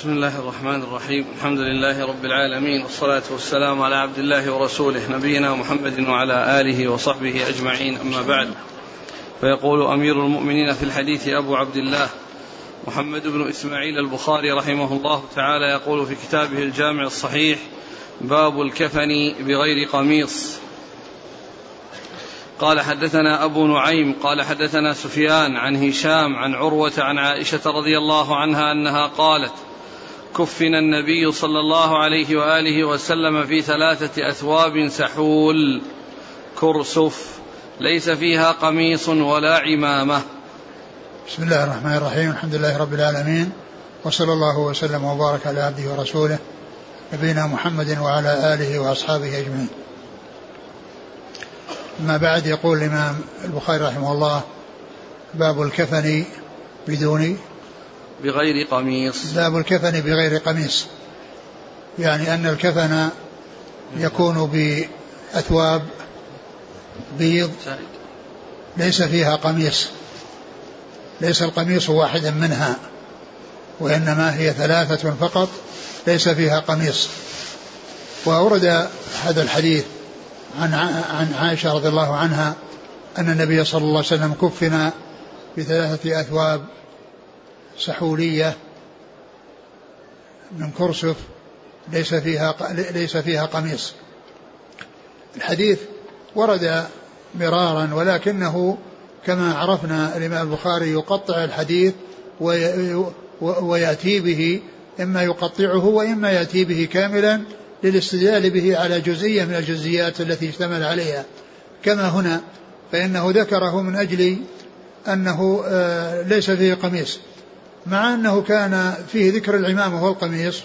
بسم الله الرحمن الرحيم. الحمد لله رب العالمين. والصلاة والسلام على عبد الله ورسوله نبينا محمد وعلى آله وصحبه أجمعين. أما بعد فيقول أمير المؤمنين في الحديث أبو عبد الله محمد بن إسماعيل البخاري رحمه الله تعالى يقول في كتابه الجامع الصحيح باب الكفن بغير قميص. قال حدثنا أبو نعيم قال حدثنا سفيان عن هشام عن عروة عن عائشة رضي الله عنها أنها قالت كفن النبي صلى الله عليه وآله وسلم في ثلاثة أثواب سحول. كرسف ليس فيها قميص ولا عمامة. بسم الله الرحمن الرحيم الحمد لله رب العالمين وصلى الله وسلم وبارك على عبده ورسوله نبينا محمد وعلى آله وأصحابه أجمعين. أما بعد يقول الإمام البخاري رحمه الله باب الكفن بدون بغير قميص. باب الكفن بغير قميص. يعني أن الكفن يكون بأثواب بيض ليس فيها قميص. ليس القميص واحدا منها وإنما هي ثلاثة فقط ليس فيها قميص. وأورد هذا الحديث عن عن عائشة رضي الله عنها أن النبي صلى الله عليه وسلم كفن بثلاثة أثواب سحولية من كرسف ليس فيها ليس فيها قميص. الحديث ورد مرارا ولكنه كما عرفنا الإمام البخاري يقطع الحديث ويأتي به إما يقطعه وإما يأتي به كاملا للاستدلال به على جزئية من الجزئيات التي اشتمل عليها. كما هنا فإنه ذكره من أجل أنه آه، ليس فيه قميص. مع أنه كان فيه ذكر العمامة والقميص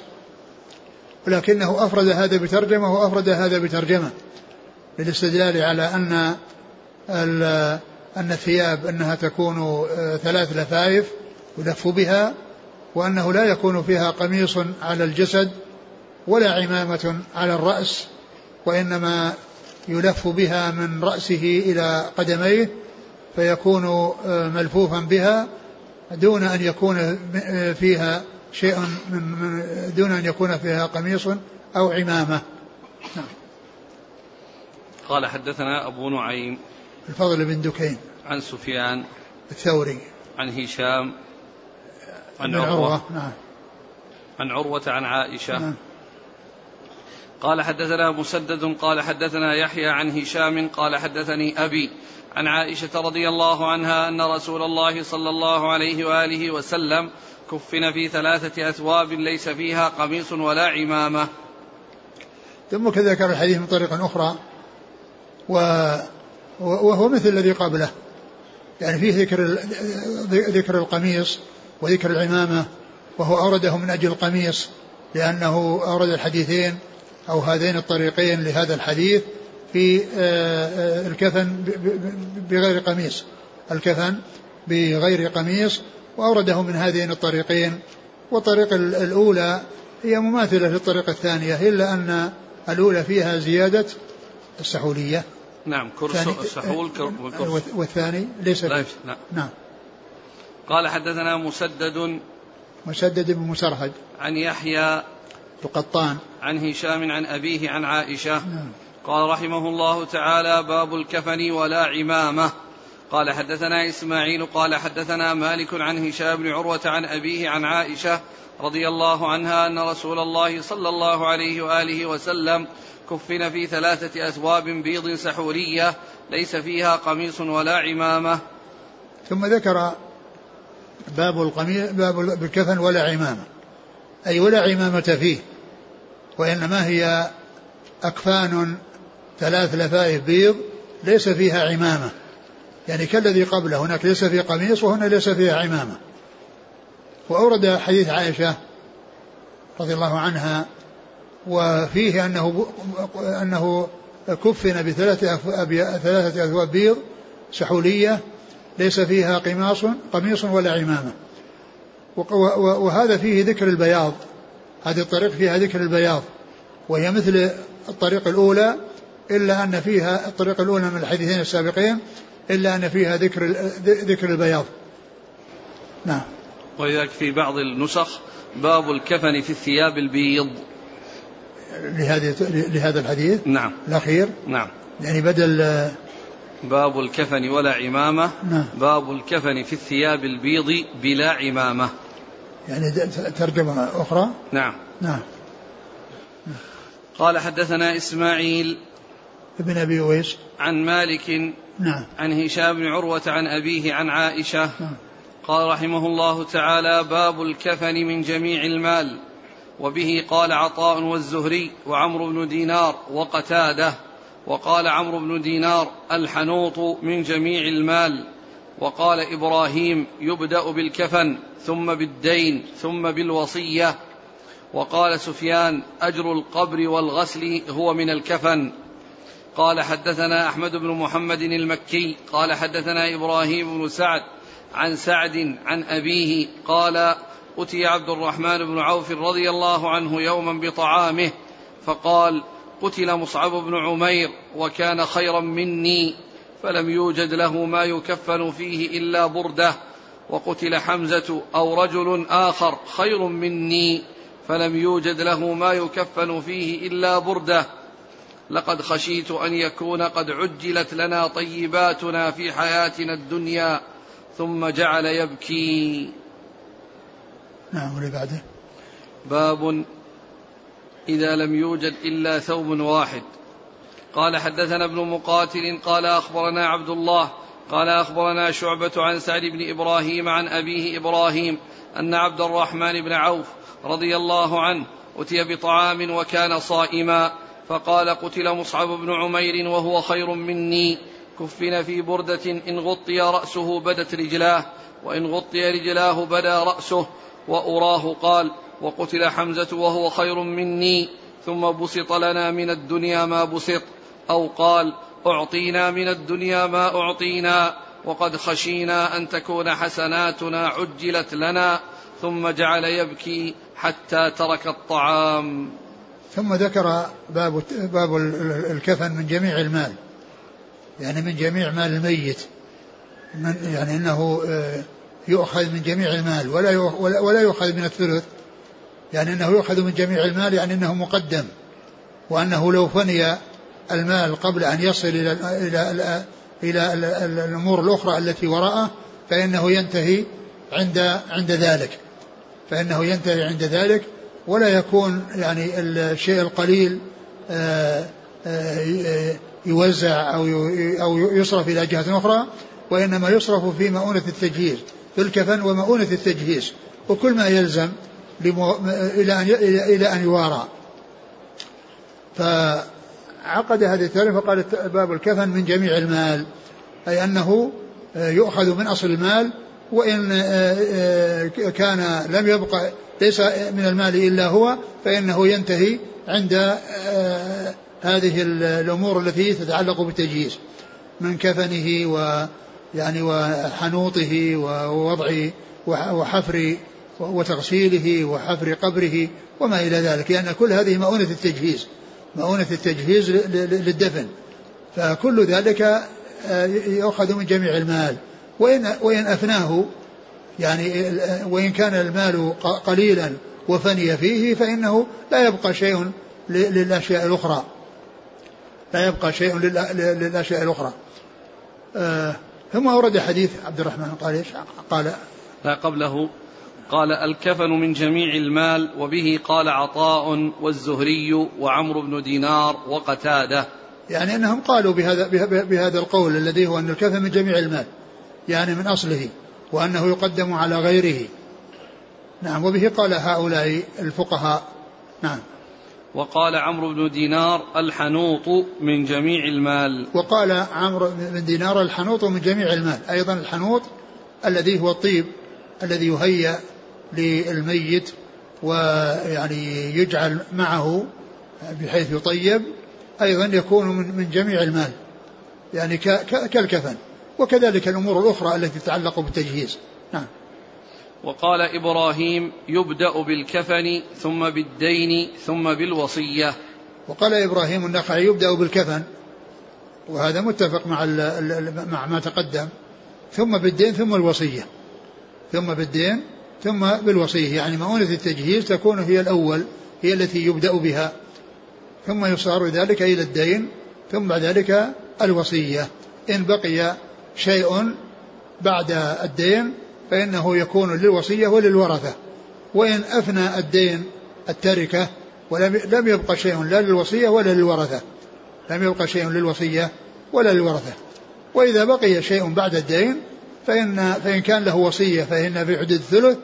ولكنه أفرد هذا بترجمة وأفرد هذا بترجمة للاستدلال على أن أن الثياب أنها تكون آه، ثلاث لفائف يلف بها وأنه لا يكون فيها قميص على الجسد ولا عمامة على الرأس وإنما يلف بها من رأسه إلى قدميه فيكون آه، ملفوفا بها دون أن يكون فيها شيء من دون أن يكون فيها قميص أو عمامة. نعم. قال حدثنا أبو نعيم الفضل بن دكين. عن سفيان الثوري. عن هشام عن عروة, عروة نعم. عن عروة عن عائشة. نعم. قال حدثنا مسدد قال حدثنا يحيى عن هشام قال حدثني أبي. عن عائشة رضي الله عنها أن رسول الله صلى الله عليه وآله وسلم كفن في ثلاثة أثواب ليس فيها قميص ولا عمامة. ثم كذا ذكر الحديث من طريق أخرى و وهو مثل الذي قبله. يعني فيه ذكر ذكر القميص وذكر العمامة وهو أورده من أجل القميص لأنه أورد الحديثين أو هذين الطريقين لهذا الحديث في آه، آه، الكفن بغير قميص. الكفن بغير قميص وأورده من هذين الطريقين. والطريق الأولى هي مماثلة للطريقة الثانية إلا أن الأولى فيها زيادة السحولية. نعم كرسي السحول والثاني ليس لا نعم. نعم. قال حدثنا مسدد مسدد بن مسرهد. عن يحيى القطان. عن هشام عن أبيه عن عائشة. نعم. قال رحمه الله تعالى باب الكفن ولا عمامة. قال حدثنا إسماعيل قال حدثنا مالك عن هشام بن عروة عن أبيه عن عائشة رضي الله عنها أن رسول الله صلى الله عليه وآله وسلم كفن في ثلاثة اثواب بيض سحورية ليس فيها قميص ولا عمامة. ثم ذكر باب القميص باب الكفن ولا عمامة. أي ولا عمامة فيه وإنما هي أكفان ثلاث لفائف بيض ليس فيها عمامة. يعني كالذي قبله هناك ليس فيه قميص وهنا ليس فيها عمامة. وأورد حديث عائشة رضي الله عنها وفيه أنه أنه كفن بثلاثة ثلاثة أثواب بيض سحولية ليس فيها قماص قميص ولا عمامة. وهذا فيه ذكر البياض. هذه الطريق فيها ذكر البياض. وهي مثل الطريق الأولى إلا أن فيها الطريقة الأولى من الحديثين السابقين إلا أن فيها ذكر ذكر البياض. نعم. ولذلك في بعض النسخ باب الكفن في الثياب البيض. لهذه لهذا الحديث؟ نعم. الأخير؟ نعم. يعني بدل باب الكفن ولا عمامة. نعم. باب الكفن في الثياب البيض بلا عمامة. يعني ترجمة أخرى؟ نعم. نعم. قال حدثنا إسماعيل ابن أبي أويس. عن مالك نعم. عن هشام بن عروة عن أبيه عن عائشة. نعم. قال رحمه الله تعالى باب الكفن من جميع المال. وبه قال عطاء والزهري وعمرو بن دينار وقتاده. وقال عمرو بن دينار الحنوط من جميع المال. وقال إبراهيم يبدأ بالكفن ثم بالدين ثم بالوصية. وقال سفيان أجر القبر والغسل هو من الكفن. قال حدثنا أحمد بن محمد المكي قال حدثنا إبراهيم بن سعد عن سعد عن أبيه قال أتي عبد الرحمن بن عوف رضي الله عنه يوما بطعامه فقال قتل مصعب بن عمير وكان خيرا مني فلم يوجد له ما يكفن فيه إلا برده وقتل حمزة أو رجل آخر خير مني فلم يوجد له ما يكفن فيه إلا برده. لقد خشيت أن يكون قد عجلت لنا طيباتنا في حياتنا الدنيا ثم جعل يبكي. نعم واللي بعده. باب إذا لم يوجد إلا ثوب واحد. قال حدثنا ابن مقاتل قال أخبرنا عبد الله قال أخبرنا شعبة عن سعد بن إبراهيم عن أبيه إبراهيم أن عبد الرحمن بن عوف رضي الله عنه أتي بطعام وكان صائما. فقال قتل مصعب بن عمير وهو خير مني. كفن في بردة إن غطي رأسه بدت رجلاه وإن غطي رجلاه بدا رأسه وأراه قال وقتل حمزة وهو خير مني ثم بسط لنا من الدنيا ما بسط أو قال أعطينا من الدنيا ما أعطينا وقد خشينا أن تكون حسناتنا عجلت لنا ثم جعل يبكي حتى ترك الطعام. ثم ذكر باب باب الكفن من جميع المال. يعني من جميع مال الميت. من يعني إنه آه، يؤخذ من جميع المال ولا ولا يؤخذ من الثلث. يعني إنه يؤخذ من جميع المال يعني إنه مقدم. وأنه لو فني المال قبل أن يصل إلى إلى إلى, الأمور الأخرى التي وراءه فإنه ينتهي عند عند ذلك. فإنه ينتهي عند ذلك. ولا يكون يعني الشيء القليل آه، آه، يوزع أو أو يصرف إلى جهة أخرى وإنما يصرف في مؤونة التجهيز في الكفن ومؤونة التجهيز وكل ما يلزم إلى أن إلى أن يوارى. فعقد هذه التعريف فقال باب الكفن من جميع المال أي أنه يؤخذ من أصل المال وإن كان لم يبقى ليس من المال إلا هو فإنه ينتهي عند هذه الأمور التي تتعلق بالتجهيز من كفنه و يعني وحنوطه ووضع وحفر وتغسيله وحفر قبره وما إلى ذلك لأن كل هذه مؤونة التجهيز مؤونة التجهيز للدفن. فكل ذلك آه، يؤخذ من جميع المال. وإن, وإن أفناه؟ يعني وإن كان المال قليلا وفني فيه فإنه لا يبقى شيء للأشياء الأخرى. لا يبقى شيء للأشياء الأخرى. آه ثم أورد حديث عبد الرحمن قال إيش؟ قال لا قبله. قال الكفن من جميع المال وبه قال عطاء والزهري وعمرو بن دينار وقتاده. يعني إنهم قالوا بهذا بهذا القول الذي هو أن الكفن من جميع المال. يعني من أصله وأنه يقدم على غيره. نعم وبه قال هؤلاء الفقهاء. نعم. وقال عمرو بن دينار الحنوط من جميع المال. وقال عمرو بن دينار الحنوط من جميع المال. أيضا الحنوط الذي هو الطيب الذي يهيأ للميت ويعني يجعل معه بحيث يطيب أيضا يكون من, من جميع المال. يعني كالكفن. وكذلك الأمور الأخرى التي تتعلق بالتجهيز. نعم. وقال إبراهيم يبدأ بالكفن ثم بالدين ثم بالوصية. وقال إبراهيم النخعي يبدأ بالكفن وهذا متفق مع مع ما تقدم ثم بالدين ثم الوصية. ثم بالدين ثم بالوصية يعني مؤونة التجهيز تكون هي الأول هي التي يبدأ بها. ثم يصار ذلك إلى الدين ثم بعد ذلك الوصية. إن بقي شيء بعد الدين فإنه يكون للوصية وللورثة. وإن أفنى الدين التركة ولم لم يبقى شيء لا للوصية ولا للورثة. لم يبقى شيء للوصية ولا للورثة. وإذا بقي شيء بعد الدين فإن فإن كان له وصية فإن في حدود الثلث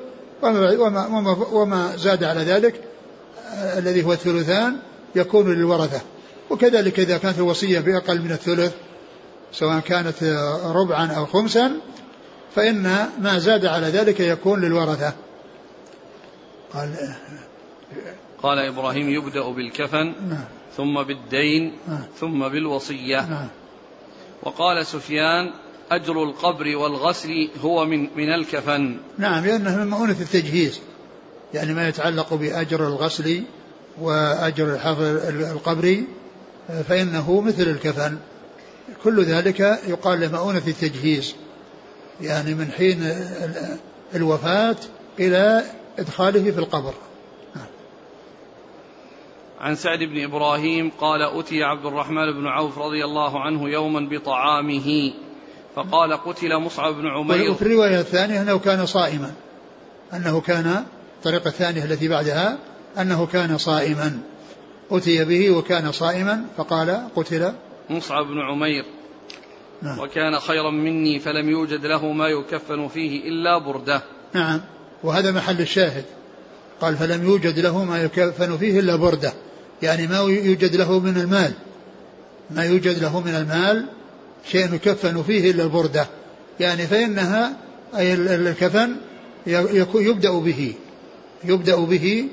وما, وما, وما زاد على ذلك آه، الذي هو الثلثان يكون للورثة. وكذلك إذا كانت الوصية بأقل من الثلث سواء كانت ربعا أو خمسا فإن ما زاد على ذلك يكون للورثة. قال قال إبراهيم يبدأ بالكفن نعم. ثم بالدين نعم. ثم بالوصية. نعم. وقال سفيان أجر القبر والغسل هو من من الكفن. نعم لأنه من مؤونة التجهيز. يعني ما يتعلق بأجر الغسل وأجر حفر القبر فإنه مثل الكفن. كل ذلك يقال له مؤونة التجهيز يعني من حين الوفاة إلى إدخاله في القبر. عن سعد بن إبراهيم قال أتي عبد الرحمن بن عوف رضي الله عنه يوما بطعامه فقال قتل مصعب بن عمير. وفي الرواية الثانية أنه كان صائما أنه كان الطريقة الثانية التي بعدها أنه كان صائما. أتي به وكان صائما فقال قتل مصعب بن عمير. نعم. وكان خيرا مني فلم يوجد له ما يكفن فيه إلا بردة. نعم. وهذا محل الشاهد. قال فلم يوجد له ما يكفن فيه إلا بردة. يعني ما يوجد له من المال. ما يوجد له من المال شيء يكفن فيه إلا البردة يعني فإنها أي الكفن يبدأ به. يبدأ به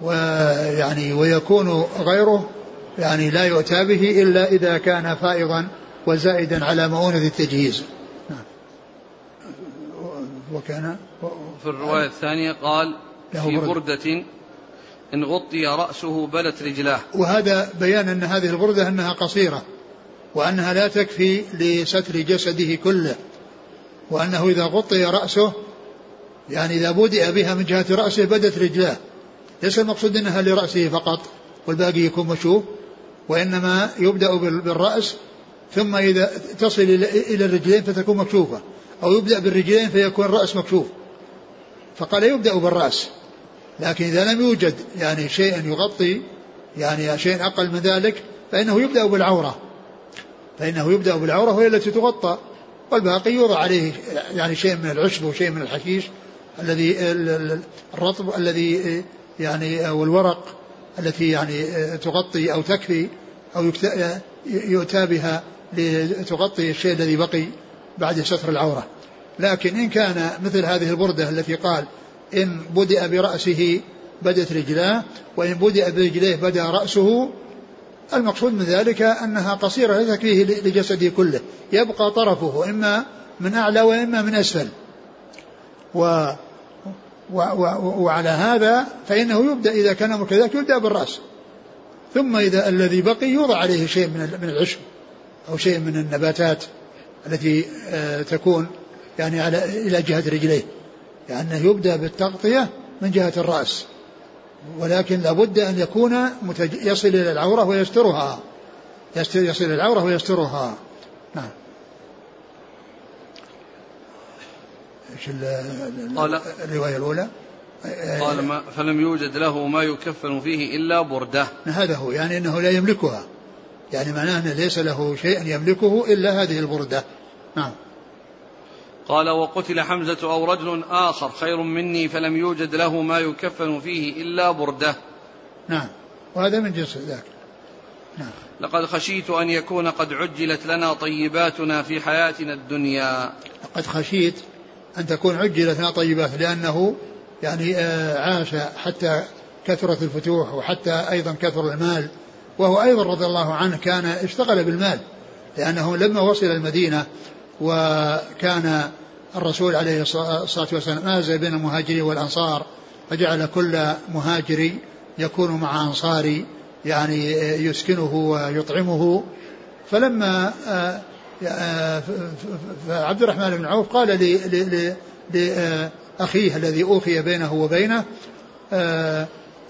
ويعني ويكون غيره يعني لا يؤتى به إلا إذا كان فائضا وزائدا على مؤونة التجهيز. وكان في الرواية الثانية قال في بردة إن غطي رأسه بلت رجلاه. وهذا بيان أن هذه البردة أنها قصيرة وأنها لا تكفي لستر جسده كله وأنه إذا غطي رأسه يعني إذا بدأ بها من جهة رأسه بدت رجلاه. ليس المقصود أنها لرأسه فقط والباقي يكون مشوف وإنما يبدأ بالرأس ثم إذا تصل إلى الرجلين فتكون مكشوفة أو يبدأ بالرجلين فيكون الرأس مكشوف. فقال يبدأ بالرأس لكن إذا لم يوجد يعني شيء يغطي يعني شيء أقل من ذلك فإنه يبدأ بالعورة. فإنه يبدأ بالعورة وهي التي تغطى. والباقي يوضع عليه يعني شيء من العشب وشيء من الحشيش الذي الرطب الذي يعني والورق التي يعني تغطي أو تكفي. أو يؤتى بها لتغطي الشيء الذي بقي بعد ستر العورة. لكن إن كان مثل هذه البردة التي قال إن بدأ برأسه بدت رجلاه وإن بدأ برجليه بدا رأسه المقصود من ذلك أنها قصيرة لا تكفيه لجسده كله. يبقى طرفه إما من أعلى وإما من أسفل. و و و وعلى هذا فإنه يبدأ إذا كان كذلك يبدأ بالرأس. ثم إذا الذي بقي يوضع عليه شيء من من العشب أو شيء من النباتات التي آه، تكون يعني على إلى جهة رجليه. لأنه يعني يبدأ بالتغطية من جهة الرأس. ولكن لابد أن يكون يصل إلى العورة ويسترها. يصل إلى العورة ويسترها. نعم. إيش قال الرواية الأولى؟ قال ما فلم يوجد له ما يكفن فيه إلا بردة. هذا هو. يعني أنه لا يملكها. يعني معناه أنه ليس له شيء يملكه إلا هذه البردة. نعم. قال وقتل حمزة أو رجل آخر خير مني فلم يوجد له ما يكفن فيه إلا بردة. نعم. وهذا من جنس ذاك. نعم. لقد خشيت أن يكون قد عجلت لنا طيباتنا في حياتنا الدنيا. لقد خشيت أن تكون عجلت لنا طيبات لأنه يعني آه، عاش حتى كثرت الفتوح وحتى أيضا كثر المال. وهو أيضا رضي الله عنه كان اشتغل بالمال لأنه لما وصل المدينة وكان الرسول عليه الصلاة والسلام مازل بين المهاجرين والأنصار فجعل كل مهاجري يكون مع أنصاري يعني يسكنه ويطعمه. فلما آه، آه، عبد الرحمن بن عوف قال أخيه الذي أوخي بينه وبينه آآ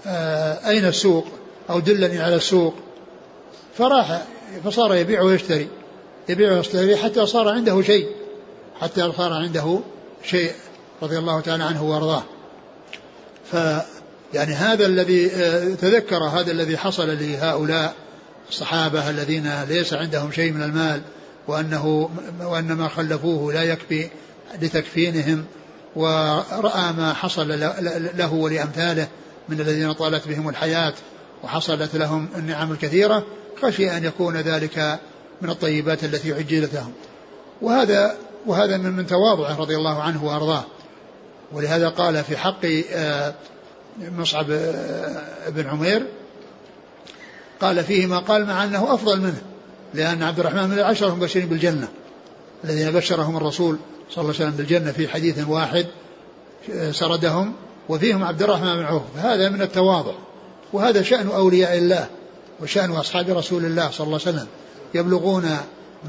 آآ أين السوق؟ أو دلني على السوق. فراح فصار يبيع ويشتري يبيع ويشتري حتى صار عنده شيء حتى صار عنده شيء رضي الله تعالى عنه وأرضاه. ف يعني هذا الذي تذكر هذا الذي حصل لهؤلاء الصحابة الذين ليس عندهم شيء من المال وأنه وأن ما خلفوه لا يكفي لتكفينهم ورأى ما حصل له ولأمثاله من الذين طالت بهم الحياة وحصلت لهم النعم الكثيرة خشي أن يكون ذلك من الطيبات التي عجلت لهم. وهذا وهذا من من تواضعه رضي الله عنه وأرضاه. ولهذا قال في حق آه، مصعب آه، بن عمير قال فيه ما قال مع أنه أفضل منه لأن عبد الرحمن من العشرة المبشرين بالجنة الذين بشرهم الرسول صلى الله عليه وسلم بالجنة في حديث واحد آه، سردهم وفيهم عبد الرحمن بن عوف. هذا من التواضع. وهذا شأن أولياء الله وشأن أصحاب رسول الله صلى الله عليه وسلم. يبلغون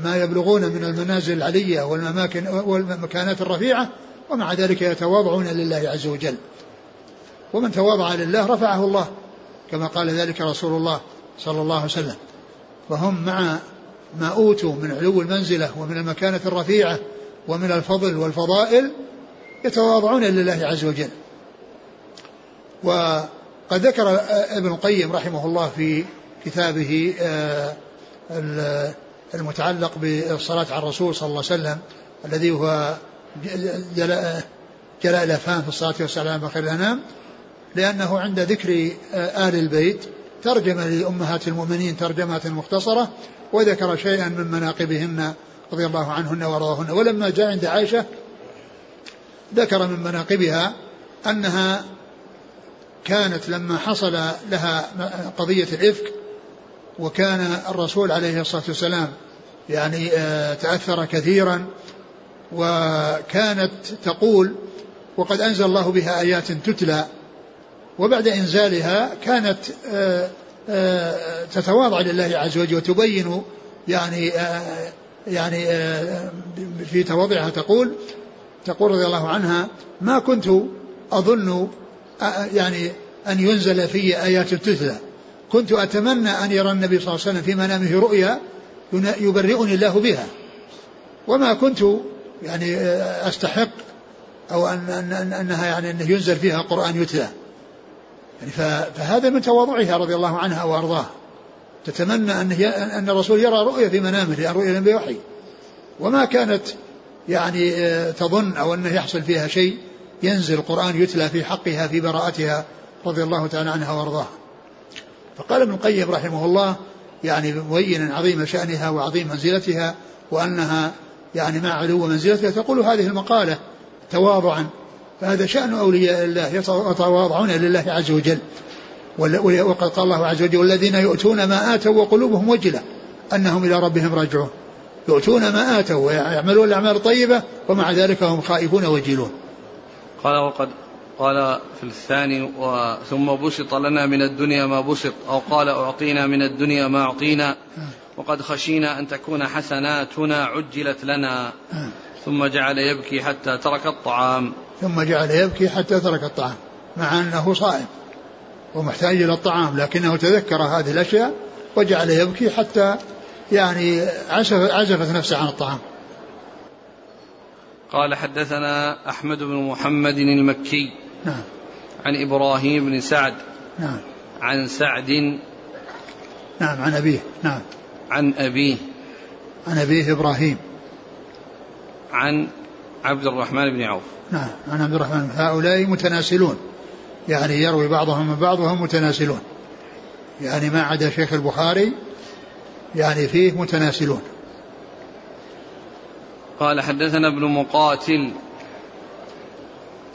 ما يبلغون من المنازل العلية والمماكن والمكانات الرفيعة ومع ذلك يتواضعون لله عز وجل. ومن تواضع لله رفعه الله كما قال ذلك رسول الله صلى الله عليه وسلم. وهم مع ما أوتوا من علو المنزلة ومن المكانة الرفيعة ومن الفضل والفضائل يتواضعون لله عز وجل. وقد ذكر ابن القيم رحمه الله في كتابه آه، المتعلق بالصلاة على الرسول صلى الله عليه وسلم الذي هو جلاء, الأفهام في الصلاة والسلام خير الأنام لأنه عند ذكر آه، آل البيت ترجم لأمهات المؤمنين ترجمات مختصرة وذكر شيئا من مناقبهن رضي الله عنهن وارضاهن ولما جاء عند عائشة ذكر من مناقبها أنها كانت لما حصل لها قضية الإفك وكان الرسول عليه الصلاة والسلام يعني آه، تأثر كثيرا وكانت تقول وقد أنزل الله بها آيات تتلى وبعد إنزالها كانت آه، آه، تتواضع لله عز وجل وتبين يعني يعني في تواضعها تقول تقول رضي الله عنها ما كنت أظن يعني أن ينزل في آيات تتلى كنت أتمنى أن يرى النبي صلى الله عليه وسلم في منامه رؤيا يبرئني الله بها. وما كنت يعني أستحق أو أن, أن أنها يعني أنه ينزل فيها قرآن يتلى. يعني فهذا من تواضعها رضي الله عنها وأرضاها. تتمنى أن أن الرسول يرى رؤيا في منامه رؤيا بوحي وما كانت يعني تظن أو أنه يحصل فيها شيء ينزل القرآن يتلى في حقها في براءتها رضي الله تعالى عنها وأرضاها. فقال ابن القيم رحمه الله يعني مبينا عظيم شأنها وعظيم منزلتها وأنها يعني مع علو منزلتها تقول هذه المقالة تواضعا. فهذا شأن أولياء الله يتواضعون لله عز وجل. وقد قال الله عز وجل والذين يؤتون ما آتوا وقلوبهم وجلة أنهم إلى ربهم راجعون. يؤتون ما آتوا ويعملون الأعمال الطيبة ومع ذلك هم خائفون وجلون قال وقد قال في الثاني ثم بسط لنا من الدنيا ما بسط أو قال أعطينا من الدنيا ما أعطينا وقد خشينا أن تكون حسناتنا عجلت لنا. ثم جعل يبكي حتى ترك الطعام. ثم جعل يبكي حتى ترك الطعام مع أنه صائم. ومحتاج إلى الطعام لكنه تذكر هذه الأشياء وجعل يبكي حتى يعني عزفت نفسه عن الطعام. قال حدثنا أحمد بن محمد المكي نعم. عن إبراهيم بن سعد نعم. عن سعد نعم عن أبيه. نعم. عن أبيه. عن أبيه إبراهيم. عن عبد الرحمن بن عوف. نعم عن عبد الرحمن. هؤلاء متناسلون. يعني يروي بعضهم من بعض وهم متناسلون. يعني ما عدا شيخ البخاري يعني فيه متناسلون. قال حدثنا ابن مقاتل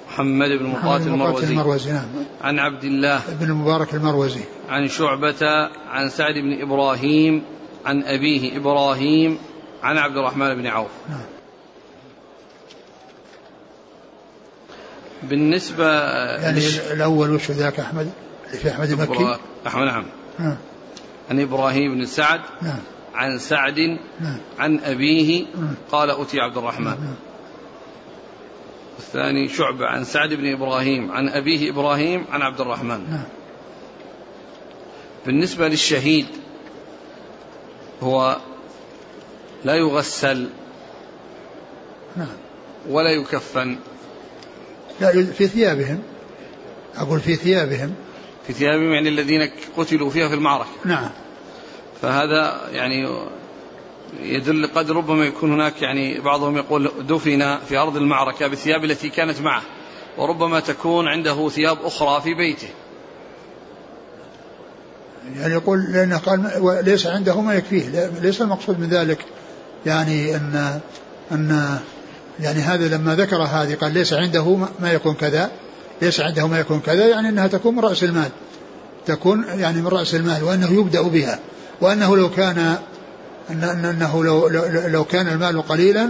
محمد بن مقاتل المروزي, المروزي نعم. عن عبد الله. بن المبارك المروزي. عن شعبة عن سعد بن إبراهيم عن أبيه إبراهيم عن عبد الرحمن بن عوف. نعم. بالنسبة يعني لش... الأول وش ذاك أحمد؟ اللي في أحمد المكي؟ أحمد نعم. نعم. عن إبراهيم بن سعد نعم. عن سعد نعم. عن أبيه نعم. قال أتي عبد الرحمن. نعم. الثاني شعبة عن سعد بن إبراهيم عن أبيه إبراهيم عن عبد الرحمن. نعم. بالنسبة للشهيد هو لا يغسل نعم. ولا يكفن. لا في ثيابهم. أقول في ثيابهم. في ثيابهم يعني الذين قتلوا فيها في المعركة. نعم. فهذا يعني يدل قد ربما يكون هناك يعني بعضهم يقول دفن في أرض المعركة بالثياب التي كانت معه وربما تكون عنده ثياب أخرى في بيته. يعني يقول لأنه قال ليس عنده ما يكفيه ليس المقصود من ذلك يعني أن أن يعني هذا لما ذكر هذه قال ليس عنده ما يكون كذا. ليس عنده ما يكون كذا يعني أنها تكون من رأس المال. تكون يعني من رأس المال وأنه يبدأ بها. وأنه لو كان أنه لو, لو, لو كان المال قليلا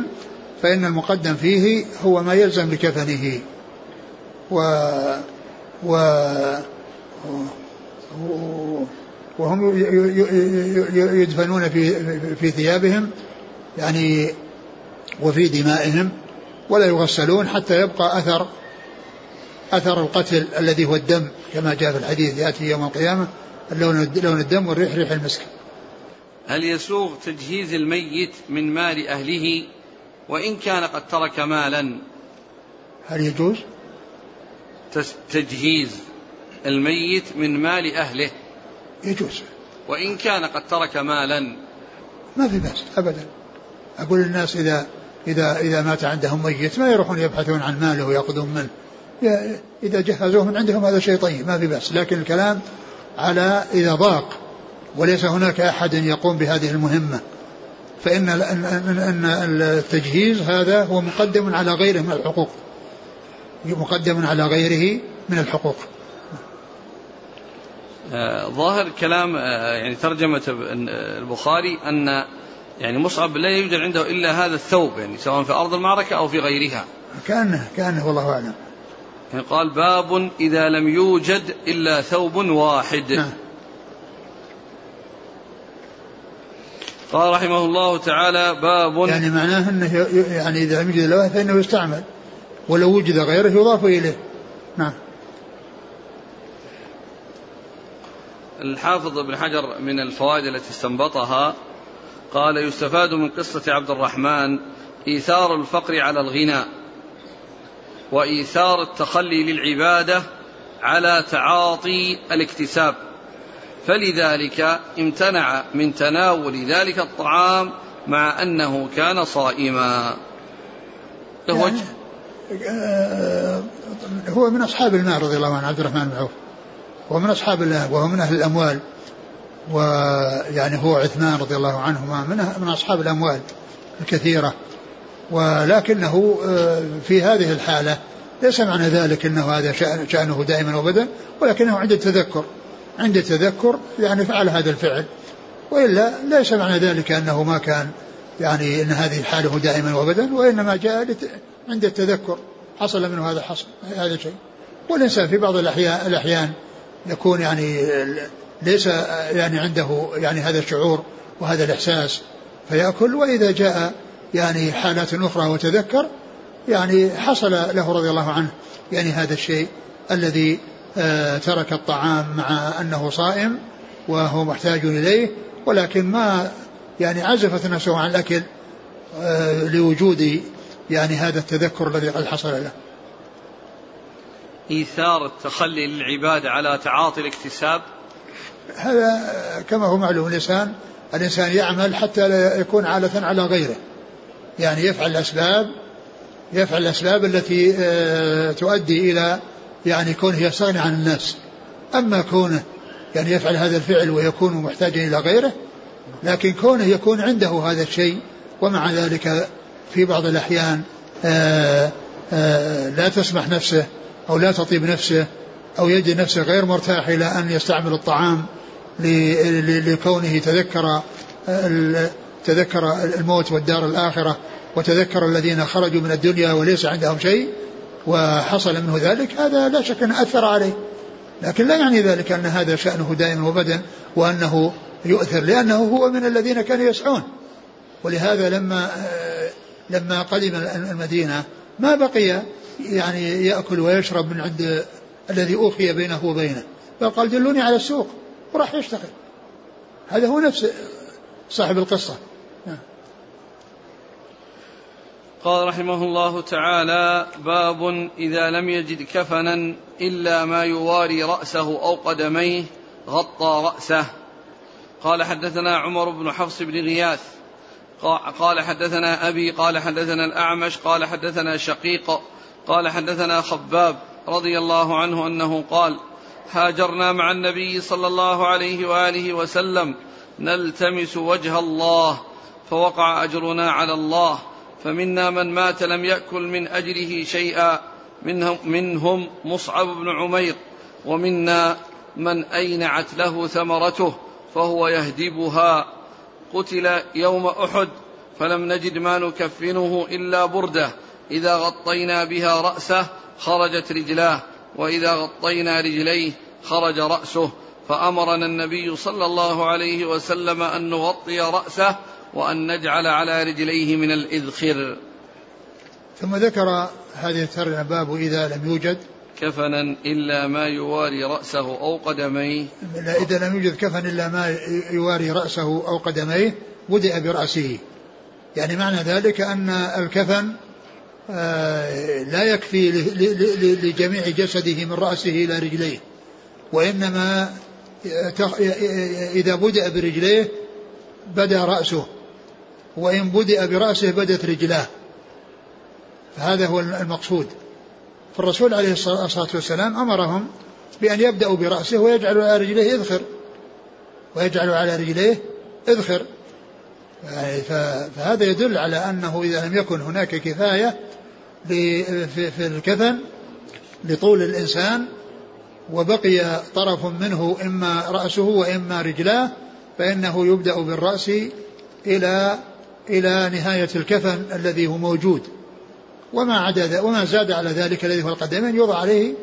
فإن المقدم فيه هو ما يلزم بكفنه. و و وهم يدفنون في في ثيابهم. يعني وفي دمائهم ولا يغسلون حتى يبقى أثر أثر القتل الذي هو الدم كما جاء في الحديث يأتي يوم القيامة اللون لون الدم والريح ريح المسك. هل يسوغ تجهيز الميت من مال أهله وإن كان قد ترك مالا؟ هل يجوز؟ تجهيز الميت من مال أهله يجوز وإن كان قد ترك مالا ما في بأس أبدا أقول للناس إذا إذا إذا مات عندهم ميت ما يروحون يبحثون عن ماله ويأخذون منه. إذا جهزوه من عندهم هذا شيء طيب ما في بأس. لكن الكلام على إذا ضاق وليس هناك أحد يقوم بهذه المهمة. فإن أن التجهيز هذا هو مقدم على غيره من الحقوق. مقدم على غيره من الحقوق. آه، ظاهر كلام آه، يعني ترجمة البخاري أن يعني مصعب لا يوجد عنده إلا هذا الثوب يعني سواء في أرض المعركة أو في غيرها. كأنه كأنه والله أعلم. يعني قال باب إذا لم يوجد إلا ثوب واحد. نعم. قال رحمه الله تعالى باب يعني معناه أنه يعني إذا لم يوجد واحد فإنه يستعمل ولو وجد غيره يضاف إليه. نعم. الحافظ ابن حجر من الفوائد التي استنبطها قال يستفاد من قصة عبد الرحمن إيثار الفقر على الغنى وإيثار التخلي للعبادة على تعاطي الاكتساب. فلذلك امتنع من تناول ذلك الطعام مع أنه كان صائما. يعني هو من أصحاب المال رضي الله عنه عبد الرحمن بن عوف. هو من أصحاب الله وهو من أهل الأموال. ويعني هو عثمان رضي الله عنهما من من أصحاب الأموال الكثيرة. ولكنه آه، في هذه الحالة ليس معنى ذلك أنه هذا شأنه دائما وبدا ولكنه عند التذكر. عند التذكر يعني فعل هذا الفعل. وإلا ليس معنى ذلك أنه ما كان يعني أن هذه حاله دائما وبدا وإنما جاء عند التذكر. حصل منه هذا حصل هذا الشيء والإنسان في بعض الأحيان, الأحيان يكون يعني ليس يعني عنده يعني هذا الشعور وهذا الإحساس فيأكل وإذا جاء يعني حالات أخرى وتذكر يعني حصل له رضي الله عنه يعني هذا الشيء الذي آه ترك الطعام مع أنه صائم وهو محتاج إليه ولكن ما يعني عزفت نفسه عن الأكل آه لوجود يعني هذا التذكر الذي قد حصل له. إيثار التخلي للعبادة على تعاطي الاكتساب. هذا كما هو معلوم الإنسان الإنسان يعمل حتى لا يكون عالة على غيره. يعني يفعل الأسباب يفعل الأسباب التي آه، تؤدي إلى يعني كونه يستغني عن الناس أما كونه يعني يفعل هذا الفعل ويكون محتاجا إلى غيره لكن كونه يكون عنده هذا الشيء ومع ذلك في بعض الأحيان آآ آه، آآ آه، لا تسمح نفسه أو لا تطيب نفسه أو يجد نفسه غير مرتاح إلى أن يستعمل الطعام لكونه تذكر تذكر الموت والدار الآخرة وتذكر الذين خرجوا من الدنيا وليس عندهم شيء وحصل منه ذلك هذا لا شك أنه أثر عليه. لكن لا يعني ذلك أن هذا شأنه دائما وبدا وأنه يؤثر لأنه هو من الذين كانوا يسعون. ولهذا لما لما قدم المدينة ما بقي يعني يأكل ويشرب من عند الذي أوخي بينه وبينه. بل قال دلوني على السوق. وراح يشتغل. هذا هو نفس صاحب القصة. قال رحمه الله تعالى باب إذا لم يجد كفنا إلا ما يواري رأسه أو قدميه غطى رأسه. قال حدثنا عمر بن حفص بن غياث. قال حدثنا أبي قال حدثنا الأعمش قال حدثنا شقيق قال حدثنا خباب. رضي الله عنه أنه قال هاجرنا مع النبي صلى الله عليه وآله وسلم نلتمس وجه الله فوقع أجرنا على الله فمنا من مات لم يأكل من أجره شيئا منهم, مصعب بن عمير ومنا من أينعت له ثمرته فهو يهدبها. قتل يوم أحد فلم نجد ما نكفنه إلا بردة إذا غطينا بها رأسه خرجت رجلاه وإذا غطينا رجليه خرج رأسه فأمرنا النبي صلى الله عليه وسلم أن نغطي رأسه وأن نجعل على رجليه من الإذخر. ثم ذكر هذه الترجمة باب إذا لم يوجد. كفنا إلا ما يواري رأسه أو قدميه. إذا لم يوجد كفن إلا ما يواري رأسه أو قدميه بدأ برأسه. يعني معنى ذلك أن الكفن لا يكفي لجميع جسده من رأسه إلى رجليه وإنما إذا بدأ برجليه بدا رأسه وإن بدأ برأسه بدت رجلاه. فهذا هو المقصود. فالرسول عليه الصلاة والسلام أمرهم بأن يبدأوا برأسه ويجعلوا على رجليه إذخر ويجعلوا على رجليه إذخر. فهذا يدل على أنه إذا لم يكن هناك كفاية في الكفن لطول الإنسان وبقي طرف منه إما رأسه وإما رجلاه فإنه يبدأ بالرأس إلى إلى نهاية الكفن الذي هو موجود. وما عدا وما زاد على ذلك الذي هو القدمين يوضع عليه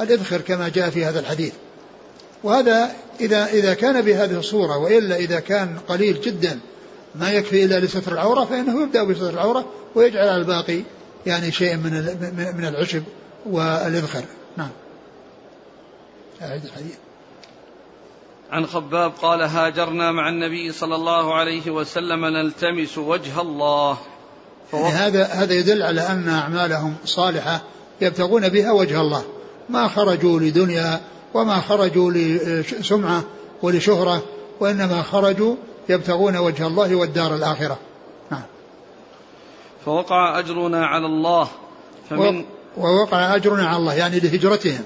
الإذخر كما جاء في هذا الحديث. وهذا إذا إذا كان بهذه الصورة وإلا إذا كان قليل جدا ما يكفي إلا لستر العورة فإنه يبدأ بستر العورة ويجعل على الباقي يعني شيء من من العشب والإذخر. نعم. أعيد الحديث. عن خباب قال هاجرنا مع النبي صلى الله عليه وسلم نلتمس وجه الله. يعني هذا هذا يدل على أن أعمالهم صالحة يبتغون بها وجه الله. ما خرجوا لدنيا وما خرجوا لسمعة ولشهرة وإنما خرجوا يبتغون وجه الله والدار الآخرة. نعم. فوقع أجرنا على الله. فمن ووقع أجرنا على الله يعني لهجرتهم.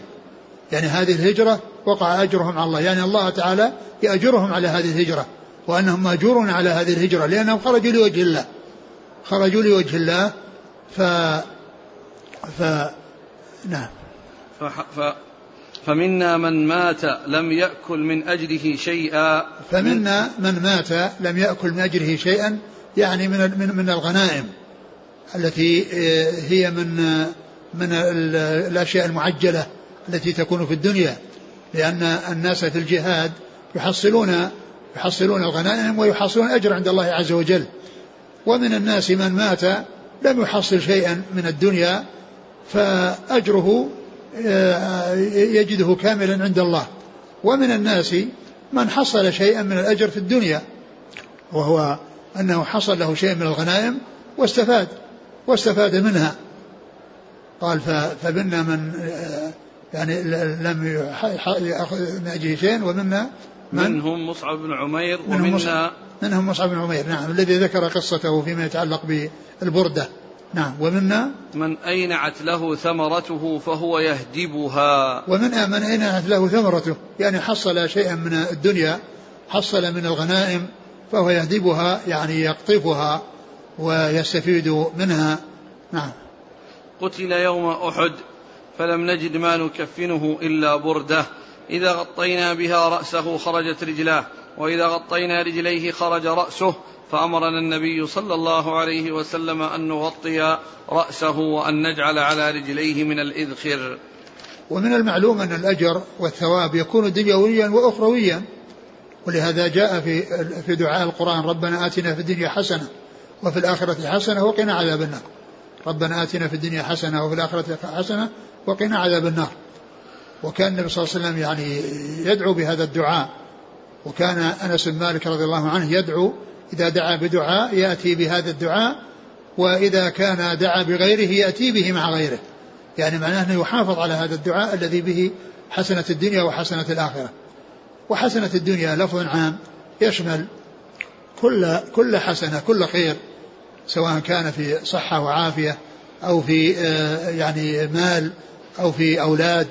يعني هذه الهجرة وقع أجرهم على الله. يعني الله تعالى يأجرهم على هذه الهجرة وأنهم مأجورون على هذه الهجرة لأنهم خرجوا لوجه الله. خرجوا لوجه الله ف ف نعم. ف... ف... فمنا من مات لم يأكل من أجره شيئا. فمنا من مات لم يأكل من أجره شيئا يعني من من من الغنائم التي آه، هي من من الأشياء المعجلة التي تكون في الدنيا لأن الناس في الجهاد يحصلون يحصلون الغنائم ويحصلون أجر عند الله عز وجل. ومن الناس من مات لم يحصل شيئا من الدنيا فأجره آه، يجده كاملا عند الله. ومن الناس من حصل شيئا من الأجر في الدنيا وهو أنه حصل له شيء من الغنائم واستفاد واستفاد منها. قال فمنا من آه، يعني لم أجله شيء ومنا من منهم مصعب بن عمير ومنا منهم مصعب بن عمير. نعم الذي ذكر قصته فيما يتعلق بالبردة. نعم. ومنا من أينعت له ثمرته فهو يهدبها. ومن من أينعت له ثمرته؟ يعني حصل شيئا من الدنيا حصل من الغنائم فهو يهدبها يعني يقطفها ويستفيد منها. نعم. قتل يوم أحد فلم نجد ما نكفنه إلا بردة. إذا غطينا بها رأسه خرجت رجلاه. وإذا غطينا رجليه خرج رأسه فأمرنا النبي صلى الله عليه وسلم أن نغطي رأسه وأن نجعل على رجليه من الإذخر. ومن المعلوم أن الأجر والثواب يكون دنيويا وأخرويا ولهذا جاء في في دعاء القرآن ربنا آتنا في الدنيا حسنة وفي الآخرة حسنة وقنا عذاب النار. ربنا آتنا في الدنيا حسنة وفي الآخرة حسنة وقنا عذاب النار. وكان النبي صلى الله عليه وسلم يعني يدعو بهذا الدعاء. وكان أنس بن مالك رضي الله عنه يدعو إذا دعا بدعاء يأتي بهذا الدعاء وإذا كان دعا بغيره يأتي به مع غيره. يعني معناه أنه يحافظ على هذا الدعاء الذي به حسنة الدنيا وحسنة الآخرة. وحسنة الدنيا لفظ عام يشمل كل كل حسنة كل خير سواء كان في صحة وعافية أو في آه، يعني مال أو في أولاد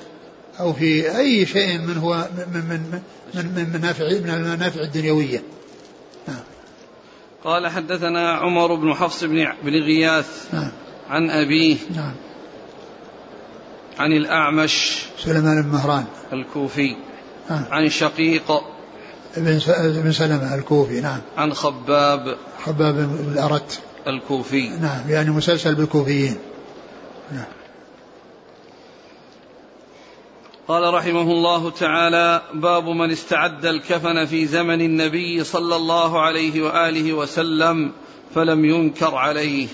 أو في أي شيء من هو من من من, من منافع من المنافع الدنيوية. نعم. قال حدثنا عمر بن حفص بن بن غياث نعم. عن أبيه نعم. عن الأعمش سليمان بن مهران. الكوفي نعم. عن شقيق بن سلمة الكوفي. نعم. عن خباب خباب بن الأرت. الكوفي. نعم. يعني مسلسل بالكوفيين. نعم. قال رحمه الله تعالى باب من استعد الكفن في زمن النبي صلى الله عليه وآله وسلم فلم ينكر عليه.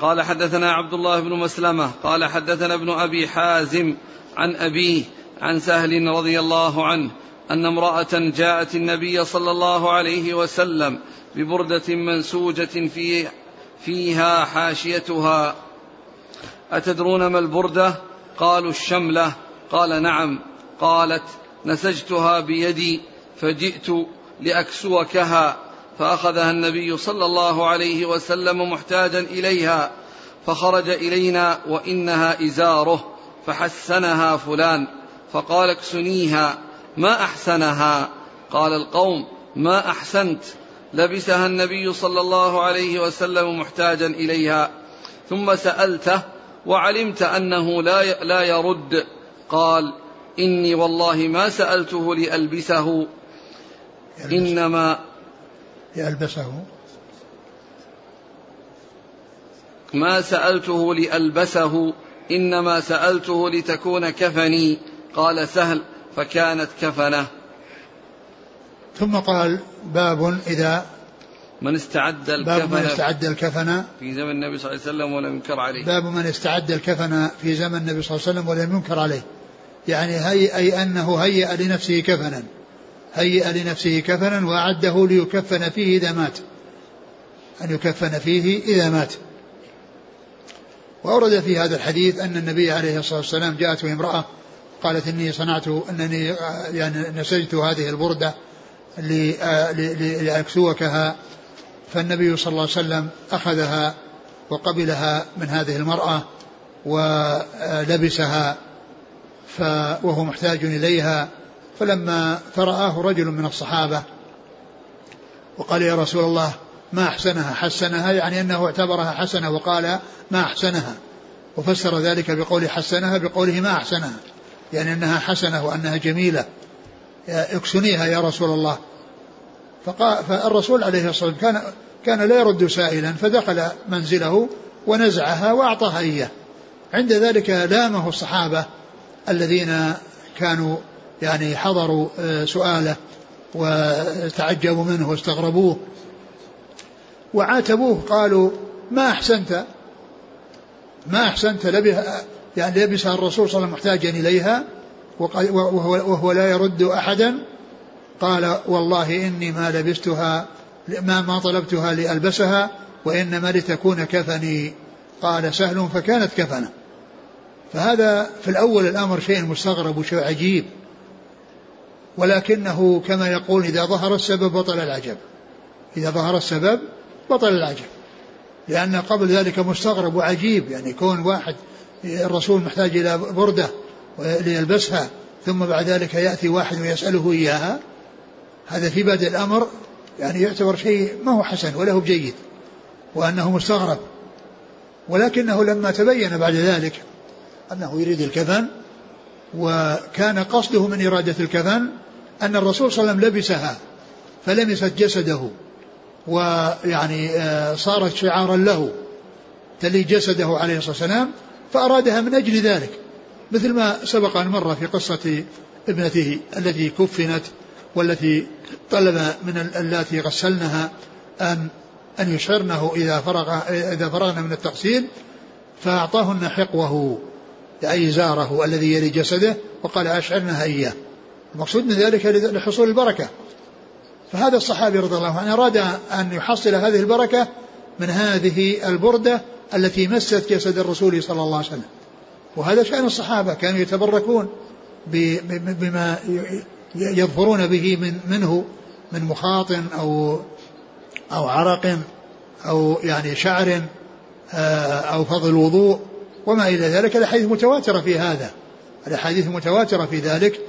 قال حدثنا عبد الله بن مسلمة قال حدثنا ابن أبي حازم عن أبيه عن سهل رضي الله عنه أن امرأة جاءت النبي صلى الله عليه وسلم ببردة منسوجة في فيها حاشيتها. أتدرون ما البردة؟ قالوا الشملة. قال نعم. قالت نسجتها بيدي فجئت لأكسوكها فأخذها النبي صلى الله عليه وسلم محتاجا إليها فخرج إلينا وإنها إزاره فحسنها فلان فقال اكسنيها ما أحسنها؟ قال القوم ما أحسنت. لبسها النبي صلى الله عليه وسلم محتاجا إليها ثم سألته وعلمت أنه لا لا يرد. قال إني والله ما سألته لألبسه. إنما لألبسه ما سألته لألبسه. إنما سألته لتكون كفني. قال سهل فكانت كفنة. ثم قال باب إذا من استعد الكفن باب من استعد الكفن في زمن النبي صلى الله عليه وسلم ولم ينكر عليه. باب من استعد الكفن في زمن النبي صلى الله عليه وسلم ولم ينكر عليه. يعني هي أي أنه هيأ لنفسه كفنا. هيأ لنفسه كفنا وأعده ليكفن فيه إذا مات. أن يكفن فيه إذا مات. وأورد في هذا الحديث أن النبي عليه الصلاة والسلام جاءته امرأة قالت إني صنعت أنني يعني نسجت هذه البردة لأكسوكها. فالنبي صلى الله عليه وسلم أخذها وقبلها من هذه المرأة ولبسها وهو محتاج إليها فلما فرآه رجل من الصحابة وقال يا رسول الله ما أحسنها حسنها؟ يعني أنه اعتبرها حسنة وقال ما أحسنها. وفسر ذلك بقول حسنها بقوله ما أحسنها. يعني أنها حسنة وأنها جميلة. اكسنيها يا رسول الله. فقال فالرسول عليه الصلاة والسلام كان كان لا يرد سائلا فدخل منزله ونزعها وأعطاها إياه. عند ذلك لامه الصحابة الذين كانوا يعني حضروا آه، سؤاله وتعجبوا منه واستغربوه وعاتبوه قالوا ما أحسنت؟ ما أحسنت؟ لبها يعني لبسها الرسول صلى الله عليه وسلم محتاجا إليها وهو, وهو لا يرد أحدا. قال والله إني ما لبستها ما ما طلبتها لألبسها وإنما لتكون كفني. قال سهل فكانت كفنا فهذا في الأول الأمر شيء مستغرب وشيء عجيب ولكنه كما يقول إذا ظهر السبب بطل العجب. إذا ظهر السبب بطل العجب. لأن قبل ذلك مستغرب وعجيب يعني كون واحد الرسول محتاج إلى بردة ليلبسها ثم بعد ذلك يأتي واحد ويسأله إياها. هذا في بدء الأمر يعني يعتبر شيء ما هو حسن ولا هو جيد وأنه مستغرب. ولكنه لما تبين بعد ذلك أنه يريد الكفن وكان قصده من إرادة الكفن أن الرسول صلى الله عليه وسلم لبسها فلمست جسده ويعني آه، صارت شعارا له تلي جسده عليه الصلاة والسلام فأرادها من أجل ذلك مثل ما سبق أن مر في قصة ابنته التي كفنت والتي طلب من اللاتي غسلنها أن أن يشعرنه إذا فرغ إذا فرغنا من التغسيل فأعطاهن حقوه. أي زاره الذي يلي جسده وقال أشعرنا إياه المقصود من ذلك لحصول البركة. فهذا الصحابي رضي الله عنه أراد أن يحصل هذه البركة من هذه البردة التي مست جسد الرسول صلى الله عليه وسلم. وهذا شأن الصحابة كانوا يتبركون بما يظفرون به من منه من مخاط أو أو عرق أو يعني شعر آه، أو فضل الوضوء. وما إلى ذلك الأحاديث متواترة في هذا. الأحاديث متواترة في ذلك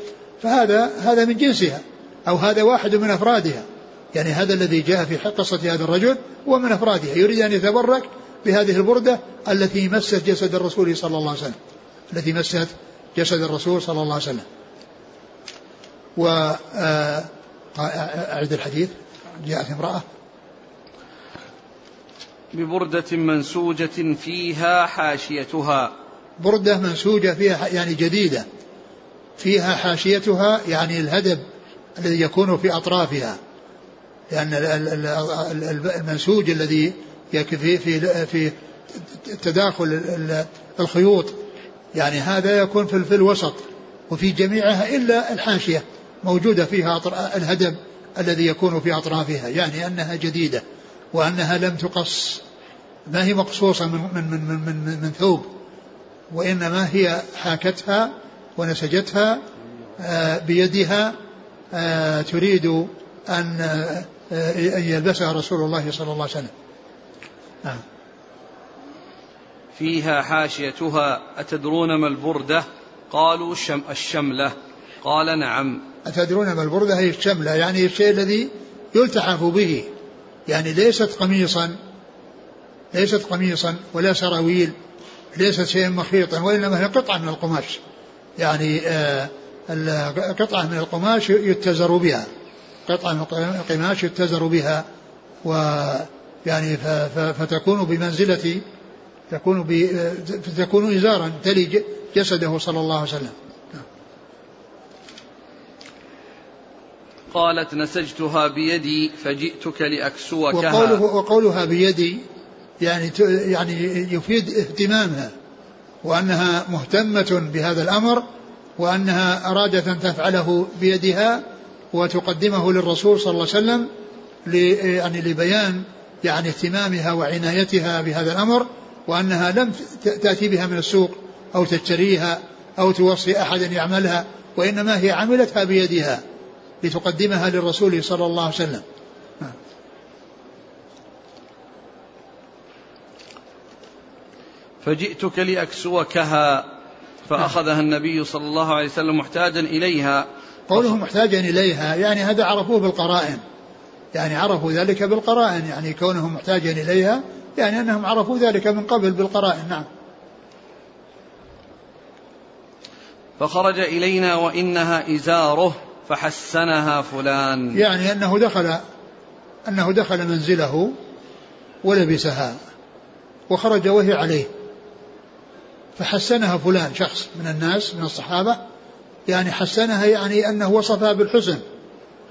فهذا هذا من جنسها أو هذا واحد من أفرادها. يعني هذا الذي جاء في قصة هذا الرجل هو من أفرادها. يريد أن يتبرك بهذه البردة التي مست جسد الرسول صلى الله عليه وسلم. التي مست جسد الرسول صلى الله عليه وسلم. و آه، أعد الحديث. جاءت امرأة ببردة منسوجة فيها حاشيتها. بردة منسوجة فيها يعني جديدة. فيها حاشيتها يعني الهدب الذي يكون في أطرافها. لأن المنسوج الذي في في في تداخل الخيوط. يعني هذا يكون في الوسط وفي جميعها إلا الحاشية موجودة فيها الهدب الذي يكون في أطرافها. يعني أنها جديدة. وأنها لم تقص. ما هي مقصوصة من, من, من, من, من, من ثوب؟ وإنما هي حاكتها ونسجتها آه، بيدها آه، تريد أن آه، أن يلبسها رسول الله صلى الله عليه وسلم. نعم. فيها حاشيتها أتدرون ما البردة؟ قالوا شم الشملة. قال نعم. أتدرون ما البردة؟ هي الشملة يعني الشيء الذي يلتحف به. يعني ليست قميصا ليست قميصا ولا سراويل ليست شيئا مخيطا وإنما هي قطعة من القماش. يعني آه قطعة من القماش يتزر بها. قطعة من القماش يتزر بها. و يعني فتكون بمنزلة تكون تكون إزارا تلي جسده صلى الله عليه وسلم. قالت نسجتها بيدي فجئتك لأكسوكها. وقوله وقولها بيدي يعني يعني يفيد اهتمامها وأنها مهتمة بهذا الأمر وأنها أرادت أن تفعله بيدها وتقدمه للرسول صلى الله عليه وسلم يعني لبيان يعني اهتمامها وعنايتها بهذا الأمر وأنها لم تأتي بها من السوق أو تشتريها أو توصي أحدا يعملها وإنما هي عملتها بيدها. لتقدمها للرسول صلى الله عليه وسلم. فجئتك لأكسوكها فأخذها النبي صلى الله عليه وسلم محتاجا إليها. قوله محتاجا إليها يعني هذا عرفوه بالقرائن. يعني عرفوا ذلك بالقرائن يعني كونه محتاجا إليها يعني أنهم عرفوا ذلك من قبل بالقرائن نعم. فخرج إلينا وإنها إزاره. فحسنها فلان. يعني أنه دخل أنه دخل منزله ولبسها وخرج وهي عليه. فحسنها فلان شخص من الناس من الصحابة. يعني حسنها يعني أنه وصفها بالحسن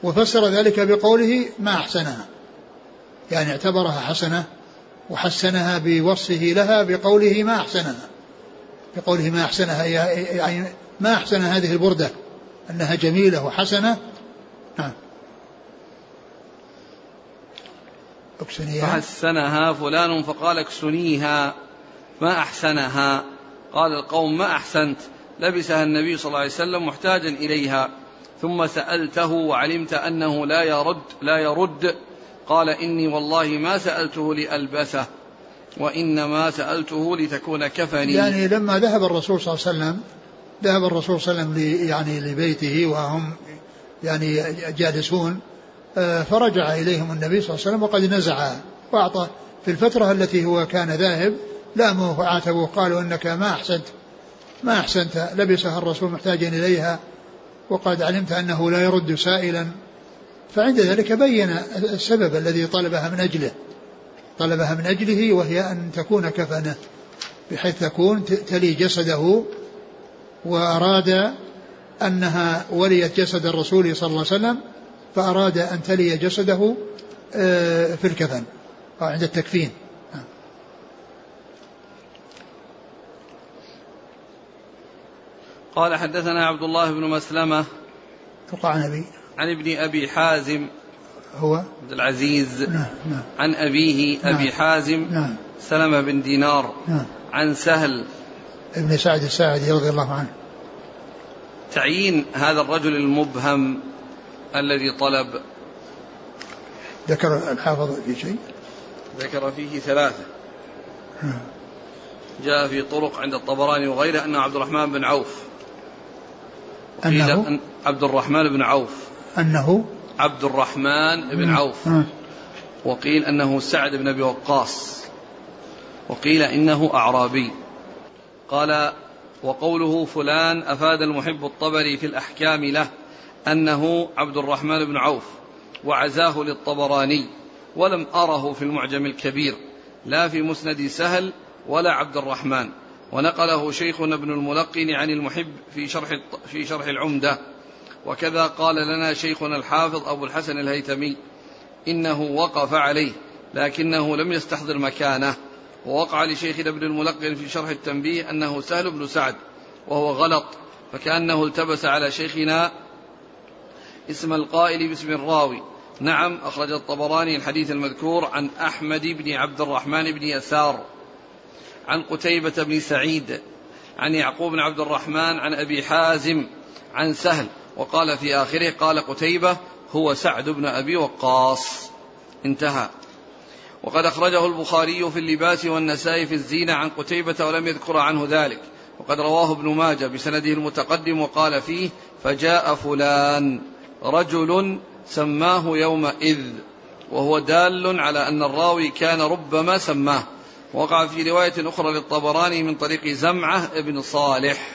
وفسر ذلك بقوله ما أحسنها. يعني اعتبرها حسنة وحسنها بوصفه لها بقوله ما أحسنها. بقوله ما أحسنها يعني ما أحسن هذه البردة. أنها جميلة وحسنة. نعم. اكسنيها. فحسنها فلان فقال اكسنيها ما أحسنها؟ قال القوم ما أحسنت. لبسها النبي صلى الله عليه وسلم محتاجا إليها. ثم سألته وعلمت أنه لا يرد لا يرد. قال إني والله ما سألته لألبسه وإنما سألته لتكون كفني. يعني لما ذهب الرسول صلى الله عليه وسلم ذهب الرسول صلى الله عليه وسلم يعني لبيته وهم يعني جالسون آه، فرجع إليهم النبي صلى الله عليه وسلم وقد نزع وأعطى في الفترة التي هو كان ذاهب لاموه وعاتبوه قالوا إنك ما أحسنت ما أحسنت لبسها الرسول محتاجا إليها وقد علمت أنه لا يرد سائلا. فعند ذلك بين السبب الذي طلبها من أجله طلبها من أجله وهي أن تكون كفنة بحيث تكون تلي جسده وأراد أنها وليت جسد الرسول صلى الله عليه وسلم فأراد أن تلي جسده آه، في الكفن أو عند التكفين. قال حدثنا عبد الله بن مسلمة توقع عن أبي. عن ابن أبي حازم. هو؟ عبد العزيز. نعم نعم. عن أبيه نعم. أبي حازم. نعم. سلمة بن دينار. نعم. عن سهل. ابن سعد الساعدي رضي الله عنه. تعيين هذا الرجل المبهم الذي طلب. ذكر الحافظ في شيء؟ ذكر فيه ثلاثة. جاء في طرق عند الطبراني وغيره أنه عبد الرحمن بن عوف. أنه؟ أن عبد الرحمن بن عوف. أنه؟ عبد الرحمن بن عوف. وقيل أنه سعد بن أبي وقاص. وقيل إنه أعرابي. قال وقوله فلان أفاد المحب الطبري في الأحكام له أنه عبد الرحمن بن عوف وعزاه للطبراني ولم أره في المعجم الكبير لا في مسند سهل ولا عبد الرحمن ونقله شيخنا ابن الملقن عن المحب في شرح في شرح العمدة. وكذا قال لنا شيخنا الحافظ أبو الحسن الهيثمي إنه وقف عليه لكنه لم يستحضر مكانه. ووقع لشيخنا ابن الملقن في شرح التنبيه أنه سهل بن سعد وهو غلط فكأنه التبس على شيخنا اسم القائل باسم الراوي. نعم أخرج الطبراني الحديث المذكور عن أحمد بن عبد الرحمن بن يسار عن قتيبة بن سعيد عن يعقوب بن عبد الرحمن عن أبي حازم عن سهل. وقال في آخره قال قتيبة هو سعد بن أبي وقاص. انتهى. وقد أخرجه البخاري في اللباس والنسائي في الزينة عن قتيبة ولم يذكر عنه ذلك. وقد رواه ابن ماجه بسنده المتقدم وقال فيه فجاء فلان رجل سماه يومئذ وهو دال على أن الراوي كان ربما سماه وقع في رواية أخرى للطبراني من طريق زمعة ابن صالح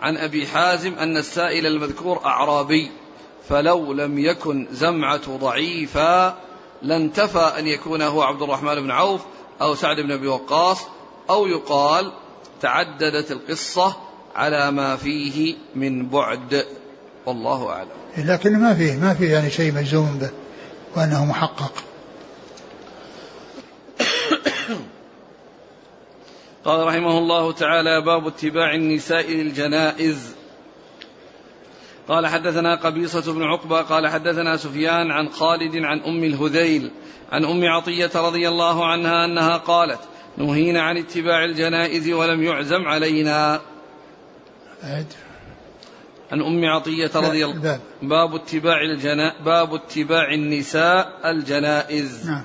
عن أبي حازم أن السائل المذكور أعرابي فلو لم يكن زمعة ضعيفا لانتفى أن يكون هو عبد الرحمن بن عوف أو سعد بن أبي وقاص أو يقال تعددت القصة على ما فيه من بعد. والله أعلم. لكن ما فيه ما فيه يعني شيء مجزوم به وأنه محقق. قال رحمه الله تعالى باب اتباع النساء للجنائز. قال حدثنا قبيصة بن عقبة قال حدثنا سفيان عن خالد عن أم الهذيل عن أم عطية رضي الله عنها أنها قالت نهينا عن اتباع الجنائز ولم يعزم علينا. أعد عن أم عطية رضي الله باب اتباع الجنا باب اتباع النساء الجنائز. نعم.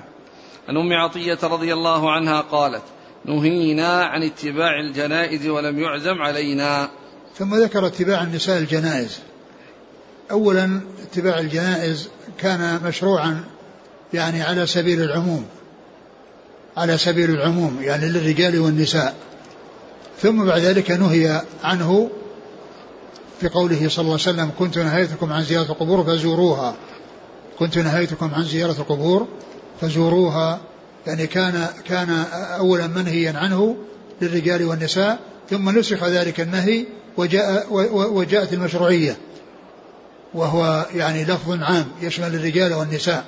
عن أم عطية رضي الله عنها قالت نهينا عن اتباع الجنائز ولم يعزم علينا. ثم ذكر اتباع النساء الجنائز. أولا اتباع الجنائز كان مشروعا يعني على سبيل العموم على سبيل العموم يعني للرجال والنساء. ثم بعد ذلك نهي عنه في قوله صلى الله عليه وسلم كنت نهيتكم عن زيارة القبور فزوروها. كنت نهيتكم عن زيارة القبور فزوروها. يعني كان كان أولا منهيا عنه للرجال والنساء ثم نسخ ذلك النهي وجاء وجاءت المشروعية. وهو يعني لفظ عام يشمل الرجال والنساء.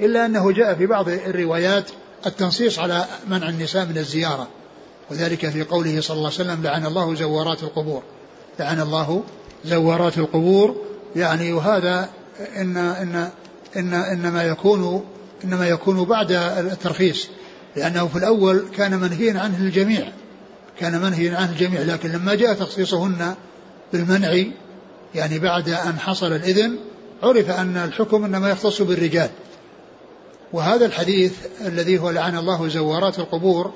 إلا أنه جاء في بعض الروايات التنصيص على منع النساء من الزيارة. وذلك في قوله صلى الله عليه وسلم لعن الله زوارات القبور. لعن الله زوارات القبور. يعني وهذا إن إن إن إنما يكون إنما يكون بعد الترخيص. لأنه في الأول كان منهيا عنه الجميع. كان منهيا عنه الجميع لكن لما جاء تخصيصهن بالمنع يعني بعد أن حصل الإذن عرف أن الحكم إنما يختص بالرجال. وهذا الحديث الذي هو لعن الله زوارات القبور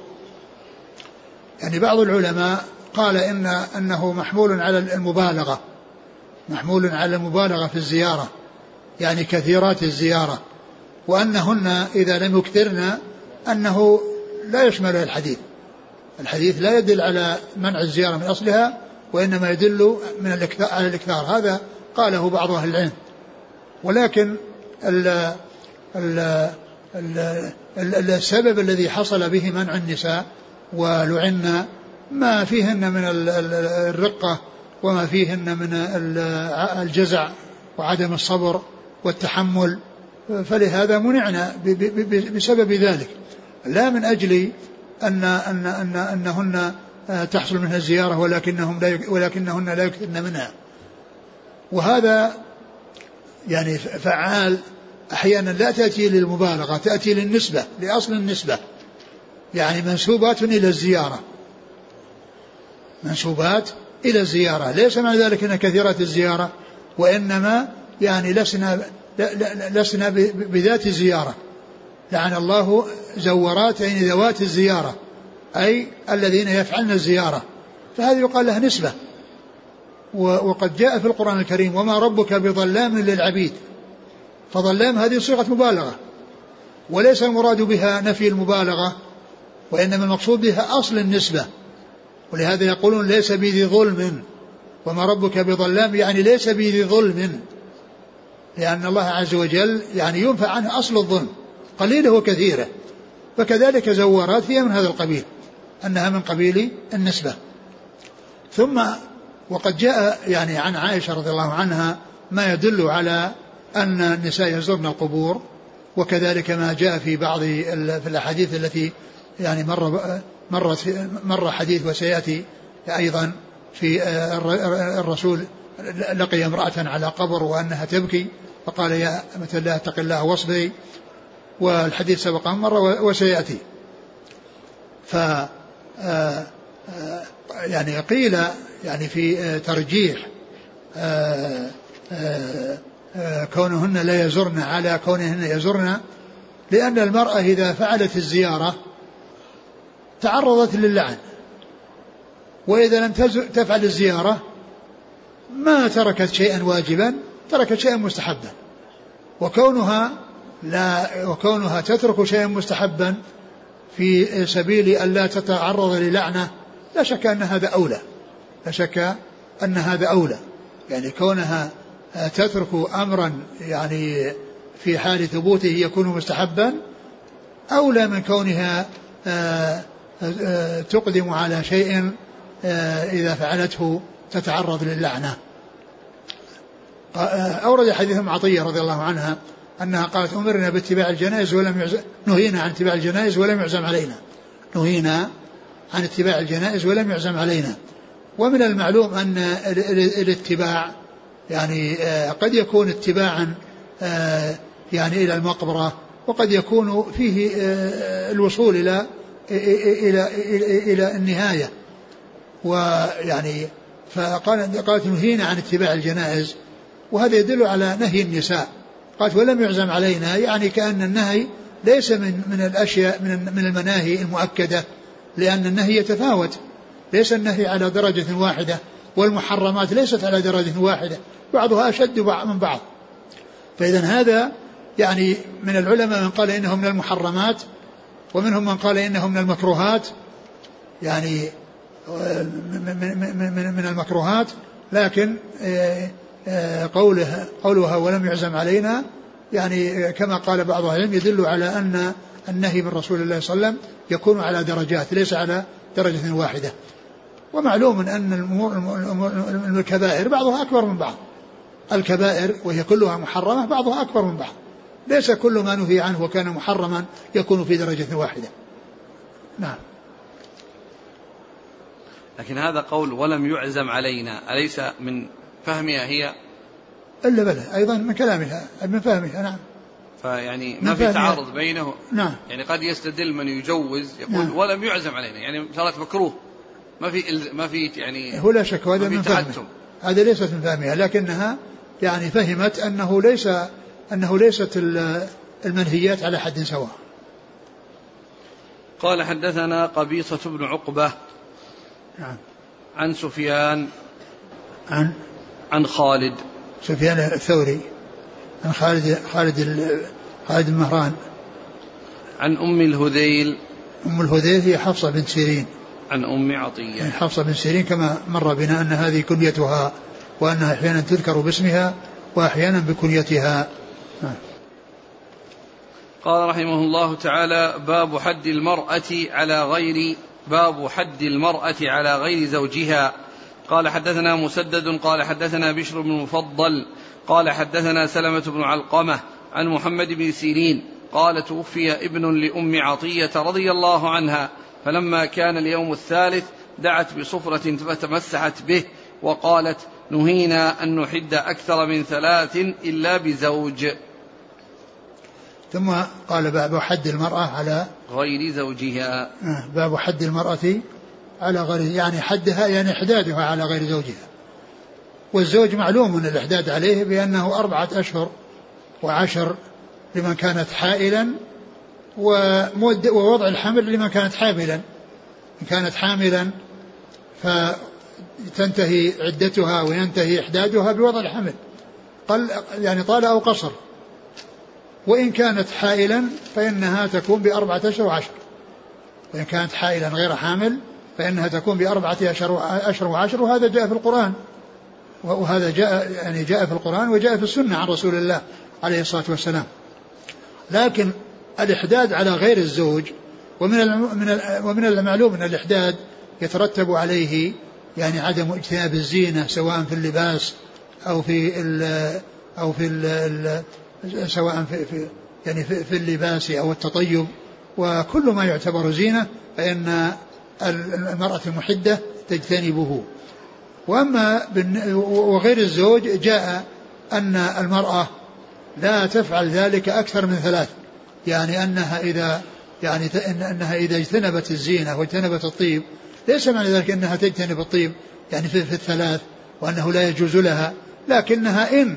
يعني بعض العلماء قال إن أنه محمول على المبالغة محمول على المبالغة في الزيارة يعني كثيرات الزيارة وأنهن إذا لم يكثرن أنه لا يشمل الحديث. الحديث لا يدل على منع الزيارة من أصلها وإنما يدل من الاكثار على الإكثار هذا قاله بعض أهل العلم. ولكن ال ال ال السبب الذي حصل به منع النساء ولعن ما فيهن من الرقة وما فيهن من الجزع وعدم الصبر والتحمل. فلهذا منعنا بسبب ذلك. لا من أجل أن أن أن أنهن تحصل منها الزيارة ولكنهم لا ولكنهن لا يكثرن منها. وهذا يعني فعال أحيانا لا تأتي للمبالغة تأتي للنسبة لأصل النسبة. يعني منسوبات إلى الزيارة. منسوبات إلى الزيارة. ليس معنى ذلك أن كثيرات الزيارة وإنما يعني لسنا لسنا بذات الزيارة. لعن الله زورات يعني ذوات الزيارة. أي الذين يفعلن الزيارة. فهذه يقال لها نسبة. وقد جاء في القرآن الكريم وما ربك بظلام للعبيد. فظلام هذه صيغة مبالغة. وليس المراد بها نفي المبالغة وإنما المقصود بها أصل النسبة. ولهذا يقولون ليس بذي ظلم. وما ربك بظلام يعني ليس بذي ظلم. لأن الله عز وجل يعني ينفع عنه أصل الظلم. قليله وكثيره. فكذلك زوارات هي من هذا القبيل. أنها من قبيل النسبة. ثم وقد جاء يعني عن عائشة رضي الله عنها ما يدل على أن النساء يزورن القبور وكذلك ما جاء في بعض في الأحاديث التي يعني مر مر مر حديث وسيأتي أيضا في الرسول لقي امرأة على قبر وأنها تبكي فقال يا أمة الله اتق الله واصبري والحديث سبق مرة وسيأتي. ف آه، آه، يعني قيل يعني في آه، ترجيح كونهن لا يزرن على كونهن يزرن لأن المرأة إذا فعلت الزيارة تعرضت للعن وإذا لم تفعل الزيارة ما تركت شيئا واجبا تركت شيئا مستحبا وكونها لا وكونها تترك شيئا مستحبا في سبيل أن لا تتعرض للعنة لا شك أن هذا أولى. لا شك أن هذا أولى. يعني كونها تترك أمرا يعني في حال ثبوته يكون مستحبا أولى من كونها آه، آه، تقدم على شيء آه، إذا فعلته تتعرض للعنة. أورد حديث عطية رضي الله عنها أنها قالت أمرنا باتباع الجنائز ولم يعزم نهينا عن اتباع الجنائز ولم يعزم علينا. نهينا عن اتباع الجنائز ولم يعزم علينا. ومن المعلوم أن الاتباع يعني آه، قد يكون اتباعا آه، يعني إلى المقبرة وقد يكون فيه آه، الوصول إلى إلى إلى, إلى النهاية. ويعني فقال قالت نهينا عن اتباع الجنائز. وهذا يدل على نهي النساء. قالت ولم يعزم علينا. يعني كأن النهي ليس من من الأشياء من من المناهي المؤكدة لأن النهي يتفاوت. ليس النهي على درجة واحدة والمحرمات ليست على درجة واحدة بعضها أشد من بعض. فإذا هذا يعني من العلماء من قال إنه من المحرمات ومنهم من قال إنه من المكروهات. يعني من المكروهات لكن آه، آه، قوله قولها ولم يعزم علينا يعني كما قال بعض العلم يدل على أن النهي من رسول الله صلى الله عليه وسلم يكون على درجات ليس على درجة واحدة. ومعلوم أن الأمور الكبائر بعضها أكبر من بعض. الكبائر وهي كلها محرمة بعضها أكبر من بعض. ليس كل ما نهي عنه وكان محرما يكون في درجة واحدة. نعم. لكن هذا قول ولم يعزم علينا أليس من فهمها هي؟ إلا بلى أيضا من كلامها من فهمها نعم. فيعني ما في تعارض بينه. نعم. يعني قد يستدل من يجوز يقول نعم. ولم يعزم علينا يعني صارت مكروه. ما في ما في يعني هو لا شك هذا من فهمه هذا ليست من فهمها لكنها يعني فهمت أنه ليس أنه ليست المنهيات على حد سواء. قال حدثنا قبيصة بن عقبة نعم. عن سفيان عن عن خالد. سفيان الثوري. عن خالد خالد خالد بن مهران. عن أم الهذيل. أم الهذيل هي حفصة بنت سيرين. عن أم عطية. يعني حفصة بن سيرين كما مر بنا أن هذه كنيتها وأنها أحيانا تذكر باسمها وأحيانا بكنيتها. قال رحمه الله تعالى باب حد المرأة على غير باب حد المرأة على غير زوجها. قال حدثنا مسدد قال حدثنا بشر بن المفضل قال حدثنا سلمة بن علقمة عن محمد بن سيرين قال توفي ابن لأم عطية رضي الله عنها فلما كان اليوم الثالث دعت بصفرة فتمسحت به وقالت نهينا أن نحد أكثر من ثلاث إلا بزوج. ثم قال باب حد المرأة على غير زوجها. آه، باب حد المرأة على غير يعني حدها يعني إحدادها على غير زوجها. والزوج معلوم من الإحداد عليه بأنه أربعة أشهر وعشر لمن كانت حائلا ووضع الحمل لمن كانت حاملا. إن كانت حاملا فتنتهي عدتها وينتهي إحدادها بوضع الحمل. قل يعني طال أو قصر. وإن كانت حائلا فإنها تكون بأربعة أشهر وعشر. وإن كانت حائلا غير حامل فإنها تكون بأربعة أشهر أشهر وعشر وهذا جاء في القرآن. وهذا جاء يعني جاء في القرآن وجاء في السنة عن رسول الله عليه الصلاة والسلام. لكن الإحداد على غير الزوج ومن من ومن المعلوم أن الإحداد يترتب عليه يعني عدم اجتناب الزينة سواء في اللباس أو في ال أو في ال سواء في, في يعني في, في اللباس أو التطيب. وكل ما يعتبر زينة فإن المرأة المحدة تجتنبه. وأما وغير الزوج جاء أن المرأة لا تفعل ذلك أكثر من ثلاث. يعني أنها إذا يعني أنها إذا اجتنبت الزينة واجتنبت الطيب ليس معنى ذلك أنها تجتنب الطيب يعني في, في الثلاث وأنه لا يجوز لها. لكنها إن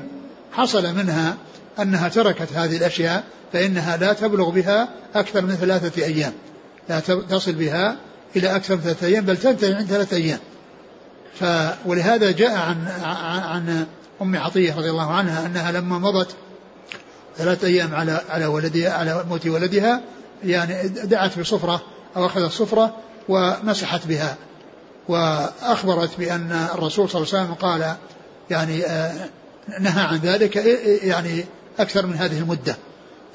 حصل منها أنها تركت هذه الأشياء فإنها لا تبلغ بها أكثر من ثلاثة أيام. لا تصل بها إلى أكثر من ثلاثة أيام بل تنتهي عند ثلاثة أيام. ف ولهذا جاء عن عن أم عطية رضي الله عنها أنها لما مضت ثلاثة أيام على على ولدها على موت ولدها يعني دعت بصفرة أو أخذت صفرة ومسحت بها. وأخبرت بأن الرسول صلى الله عليه وسلم قال يعني آه، نهى عن ذلك يعني أكثر من هذه المدة.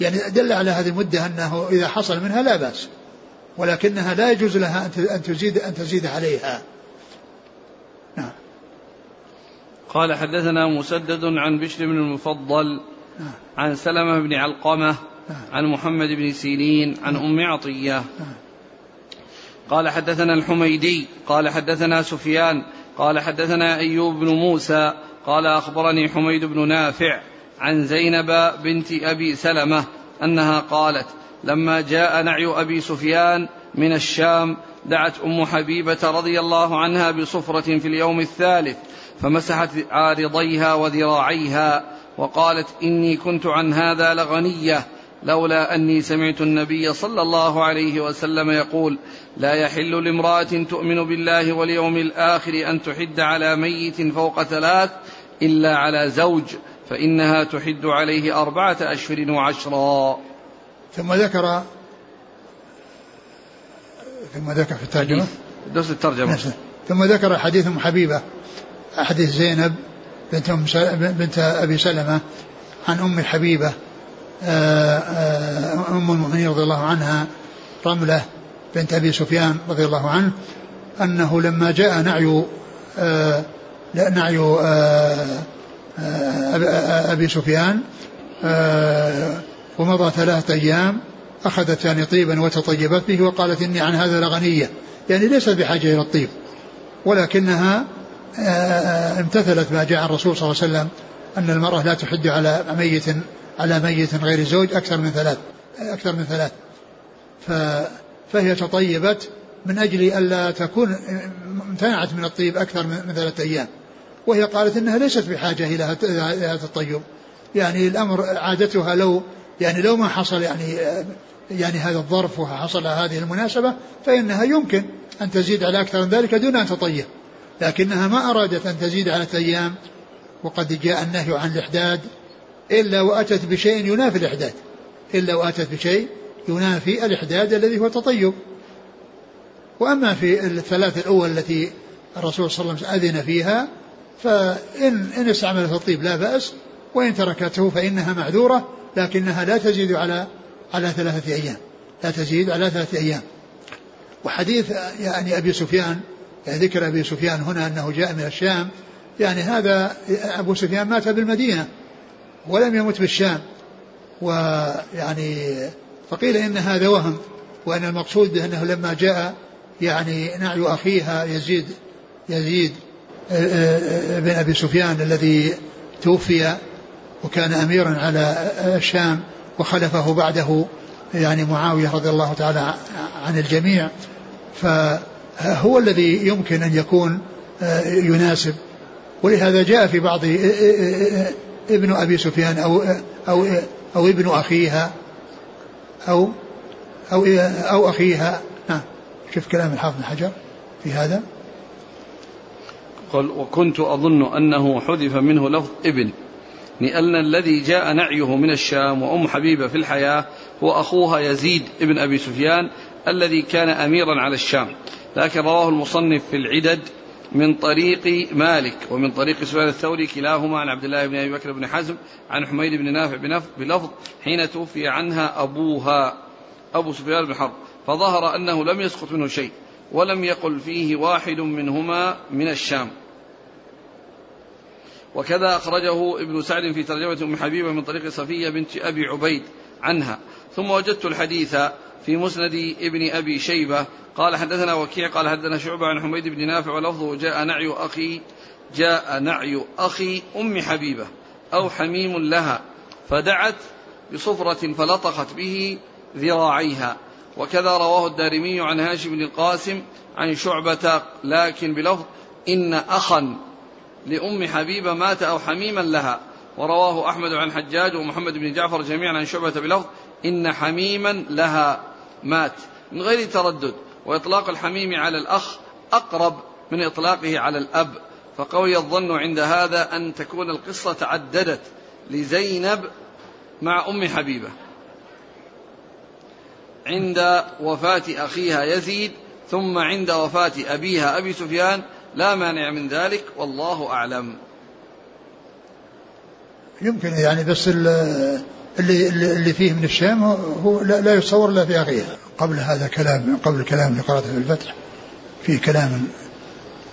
يعني دل على هذه المدة أنه إذا حصل منها لا بأس. ولكنها لا يجوز لها أن تزيد أن تزيد عليها نعم قال حدثنا مسدد عن بشر بن المفضل نعم. عن سلمة بن علقمة نعم. عن محمد بن سيرين عن نعم. أم عطية قال حدثنا الحميدي قال حدثنا سفيان قال حدثنا أيوب بن موسى قال أخبرني حميد بن نافع عن زينب بنت أبي سلمة أنها قالت لما جاء نعي أبي سفيان من الشام دعت أم حبيبة رضي الله عنها بصفرة في اليوم الثالث فمسحت عارضيها وذراعيها وقالت إني كنت عن هذا لغنية لولا أني سمعت النبي صلى الله عليه وسلم يقول لا يحل لامرأة تؤمن بالله واليوم الآخر أن تحد على ميت فوق ثلاث إلا على زوج فإنها تحد عليه أربعة أشهر وعشرا. ثم ذكر ثم ذكر في الترجمة. درس الترجمة. ثم ذكر حديث أم حبيبة حديث زينب بنت أم بنت أبي سلمة عن أم حبيبة آه، آه، أم المؤمنين رضي الله عنها رملة بنت أبي سفيان رضي الله عنه أنه لما جاء نعي آه، نعي أبي سفيان ومضى ثلاثة أيام أخذت يعني طيبا وتطيبت به وقالت إني عن هذا لغنية. يعني ليست بحاجة إلى الطيب ولكنها امتثلت ما جاء عن الرسول صلى الله عليه وسلم أن المرأة لا تحد على ميت على ميت غير زوج أكثر من ثلاث أكثر من ثلاث. فهي تطيبت من أجل ألا تكون امتنعت من الطيب أكثر من ثلاثة أيام. وهي قالت إنها ليست بحاجة إلى هذا الطيب. يعني الأمر عادتها لو يعني لو ما حصل يعني يعني هذا الظرف وحصل هذه المناسبة فإنها يمكن أن تزيد على أكثر من ذلك دون أن تطيب لكنها ما أرادت أن تزيد على أيام وقد جاء النهي عن الإحداد إلا وأتت بشيء ينافي الإحداد. إلا وأتت بشيء ينافي الإحداد الذي هو التطيب وأما في الثلاث الأول التي الرسول صلى الله عليه وسلم أذن فيها فإن إن استعملت الطيب لا بأس وإن تركته فإنها معذورة. لكنها لا تزيد على على ثلاثة أيام. لا تزيد على ثلاثة أيام. وحديث يعني أبي سفيان يعني ذكر أبي سفيان هنا أنه جاء من الشام. يعني هذا أبو سفيان مات بالمدينة ولم يمت بالشام. ويعني فقيل إن هذا وهم وأن المقصود أنه لما جاء يعني نعي أخيها يزيد يزيد بن أبي سفيان الذي توفي وكان أميرا على الشام وخلفه بعده يعني معاوية رضي الله تعالى عن الجميع. فهو الذي يمكن أن يكون يناسب. ولهذا جاء في بعض ابن أبي سفيان أو أو أو ابن أخيها أو أو أو أخيها. نعم. شوف كلام الحافظ بن حجر في هذا. قال وكنت أظن أنه حذف منه لفظ ابن. لأن الذي جاء نعيه من الشام وأم حبيبة في الحياة هو أخوها يزيد ابن أبي سفيان الذي كان أميرا على الشام. لكن رواه المصنف في العدد من طريق مالك ومن طريق سفيان الثوري كلاهما عن عبد الله بن أبي بكر بن حزم عن حميد بن نافع بلفظ حين توفي عنها أبوها أبو سفيان بن حرب. فظهر أنه لم يسقط منه شيء ولم يقل فيه واحد منهما من الشام. وكذا أخرجه ابن سعد في ترجمة أم حبيبة من طريق صفية بنت أبي عبيد عنها. ثم وجدت الحديث في مسند ابن أبي شيبة. قال حدثنا وكيع قال حدثنا شعبة عن حميد بن نافع ولفظه جاء نعي أخي جاء نعي أخي أم حبيبة أو حميم لها فدعت بصفرة فلطخت به ذراعيها. وكذا رواه الدارمي عن هاشم بن القاسم عن شعبة لكن بلفظ إن أخا لأم حبيبة مات أو حميما لها. ورواه أحمد عن حجاج ومحمد بن جعفر جميعا عن شعبة بلفظ إن حميما لها مات. من غير تردد وإطلاق الحميم على الأخ أقرب من إطلاقه على الأب. فقوي الظن عند هذا أن تكون القصة تعددت لزينب مع أم حبيبة. عند وفاة أخيها يزيد ثم عند وفاة أبيها أبي سفيان لا مانع من ذلك والله أعلم. يمكن يعني بس اللي اللي فيه من الشام هو لا يتصور إلا في اخيها قبل هذا كلام قبل الكلام اللي قراته في الفتح. في كلام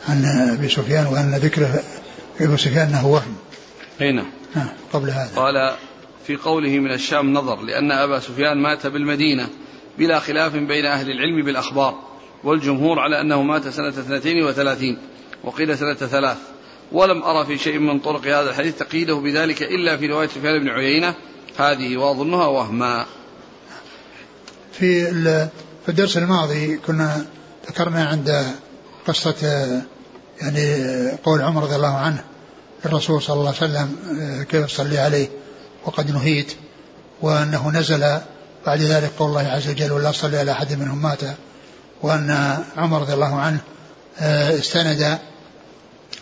عن أبي سفيان وان ذكره أبو سفيان أنه وهم. أي نعم. قبل هذا. قال في قوله من الشام نظر لأن أبا سفيان مات بالمدينة بلا خلاف بين أهل العلم بالأخبار. والجمهور على أنه مات سنة 32 وقيل سنة ثلاث ولم أرى في شيء من طرق هذا الحديث تقييده بذلك إلا في رواية سفيان بن عيينة هذه وأظنها وهما. في في الدرس الماضي كنا ذكرنا عند قصة يعني قول عمر رضي الله عنه للرسول صلى الله عليه وسلم كيف صلي عليه وقد نهيت وأنه نزل بعد ذلك قول الله عز وجل ولا صلي على أحد منهم مات وأن عمر رضي الله عنه استند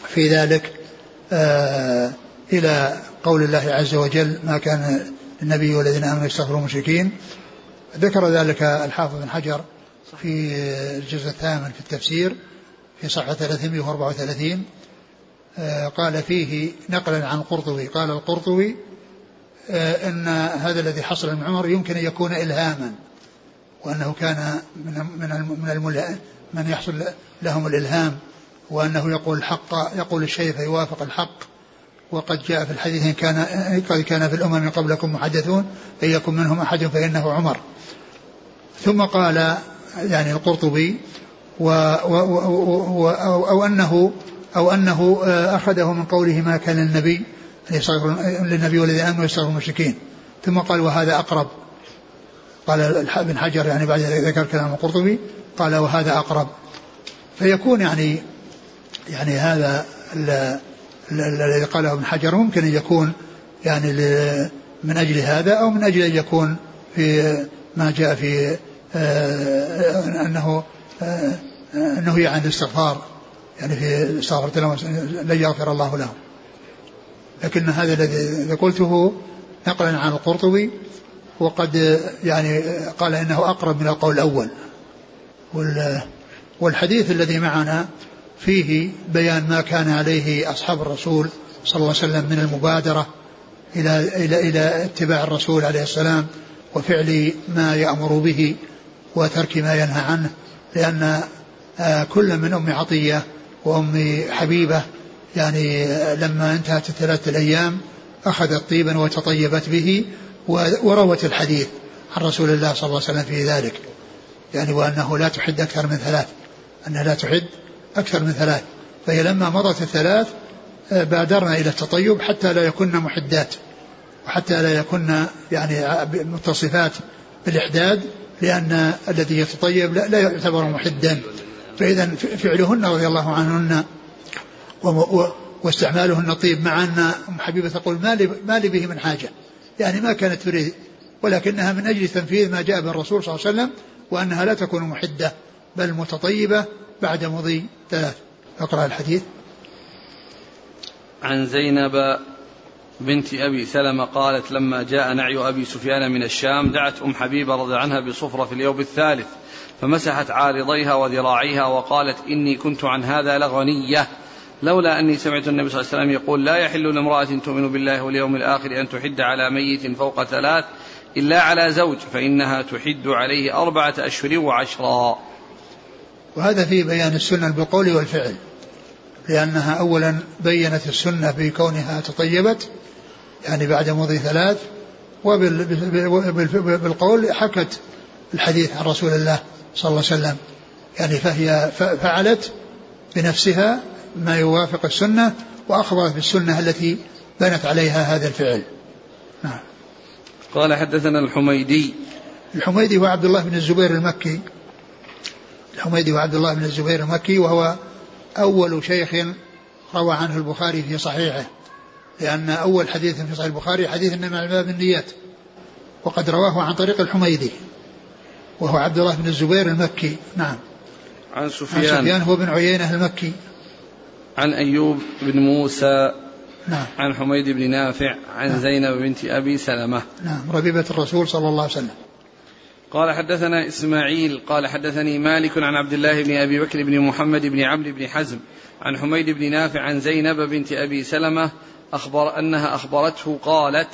في ذلك آه إلى قول الله عز وجل ما كان النبي والذين آمنوا يستغفروا المشركين ذكر ذلك الحافظ بن حجر في الجزء الثامن في التفسير في صفحة 334 آه قال فيه نقلا عن القرطبي قال القرطبي آه إن هذا الذي حصل من عمر يمكن أن يكون الهاما. وأنه كان من من من يحصل لهم الإلهام وأنه يقول الحق يقول الشيء فيوافق الحق. وقد جاء في الحديث إن كان قد كان في الأمم من قبلكم محدثون إن يكن منهم أحد فإنه عمر. ثم قال يعني القرطبي و و و أو, أو أنه أو أنه أخذه من قوله ما كان النبي للنبي والذي آمنوا يستغفر المشركين. ثم قال وهذا أقرب. قال ابن حجر يعني بعد ذكر كلام القرطبي قال وهذا أقرب. فيكون يعني يعني هذا الذي قاله ابن حجر ممكن أن يكون يعني من أجل هذا أو من أجل أن يكون في ما جاء في آه، أنه أنه يعني الاستغفار يعني في استغفرت لهم لن يغفر الله لهم لكن هذا الذي قلته نقلا عن القرطبي وقد يعني قال إنه أقرب من القول الأول. والحديث الذي معنا فيه بيان ما كان عليه أصحاب الرسول صلى الله عليه وسلم من المبادرة إلى إلى إلى اتباع الرسول عليه السلام وفعل ما يأمر به وترك ما ينهى عنه لأن آه، كل من أم عطية وأم حبيبة يعني لما انتهت الثلاثة الأيام أخذت طيبا وتطيبت به وروت الحديث عن رسول الله صلى الله عليه وسلم في ذلك. يعني وأنه لا تحد أكثر من ثلاث. أنها لا تحد أكثر من ثلاث. فهي لما مضت الثلاث آه، بادرنا إلى التطيب حتى لا يكن محدات. وحتى لا يكن يعني متصفات بالإحداد لأن الذي يتطيب لا, لا يعتبر محدا. فإذا فعلهن رضي الله عنهن واستعمالهن طيب مع أن حبيبة تقول ما لي, ما لي به من حاجة. يعني ما كانت تريد ولكنها من أجل تنفيذ ما جاء به الرسول صلى الله عليه وسلم وأنها لا تكون محدة بل متطيبة بعد مضي ثلاث. أقرأ الحديث. عن زينب بنت أبي سلمة قالت لما جاء نعي أبي سفيان من الشام دعت أم حبيبة رضي عنها بصفرة في اليوم الثالث فمسحت عارضيها وذراعيها وقالت إني كنت عن هذا لغنية. لولا أني سمعت النبي صلى الله عليه وسلم يقول لا يحل لامرأة تؤمن بالله واليوم الآخر أن تحد على ميت فوق ثلاث إلا على زوج فإنها تحد عليه أربعة أشهر وعشرا. وهذا في بيان السنة بالقول والفعل لأنها أولا بينت السنة بكونها تطيبت يعني بعد مضي ثلاث وبالقول حكت الحديث عن رسول الله صلى الله عليه وسلم يعني فهي فعلت بنفسها ما يوافق السنة وأخبرت بالسنة التي بنت عليها هذا الفعل. نعم. قال حدثنا الحميدي. الحميدي هو عبد الله بن الزبير المكي. الحميدي هو عبد الله بن الزبير المكي وهو أول شيخ روى عنه البخاري في صحيحه لأن أول حديث في صحيح البخاري حديث إنما الباب النيات وقد رواه عن طريق الحميدي وهو عبد الله بن الزبير المكي. نعم. عن سفيان. عن سفيان هو بن عيينة المكي. عن أيوب بن موسى نعم. عن حميد بن نافع عن نعم. زينب بنت أبي سلمة. نعم ربيبة الرسول صلى الله عليه وسلم. قال حدثنا إسماعيل قال حدثني مالك عن عبد الله بن أبي بكر بن محمد بن عمرو بن حزم عن حميد بن نافع عن زينب بنت أبي سلمة أخبر أنها أخبرته قالت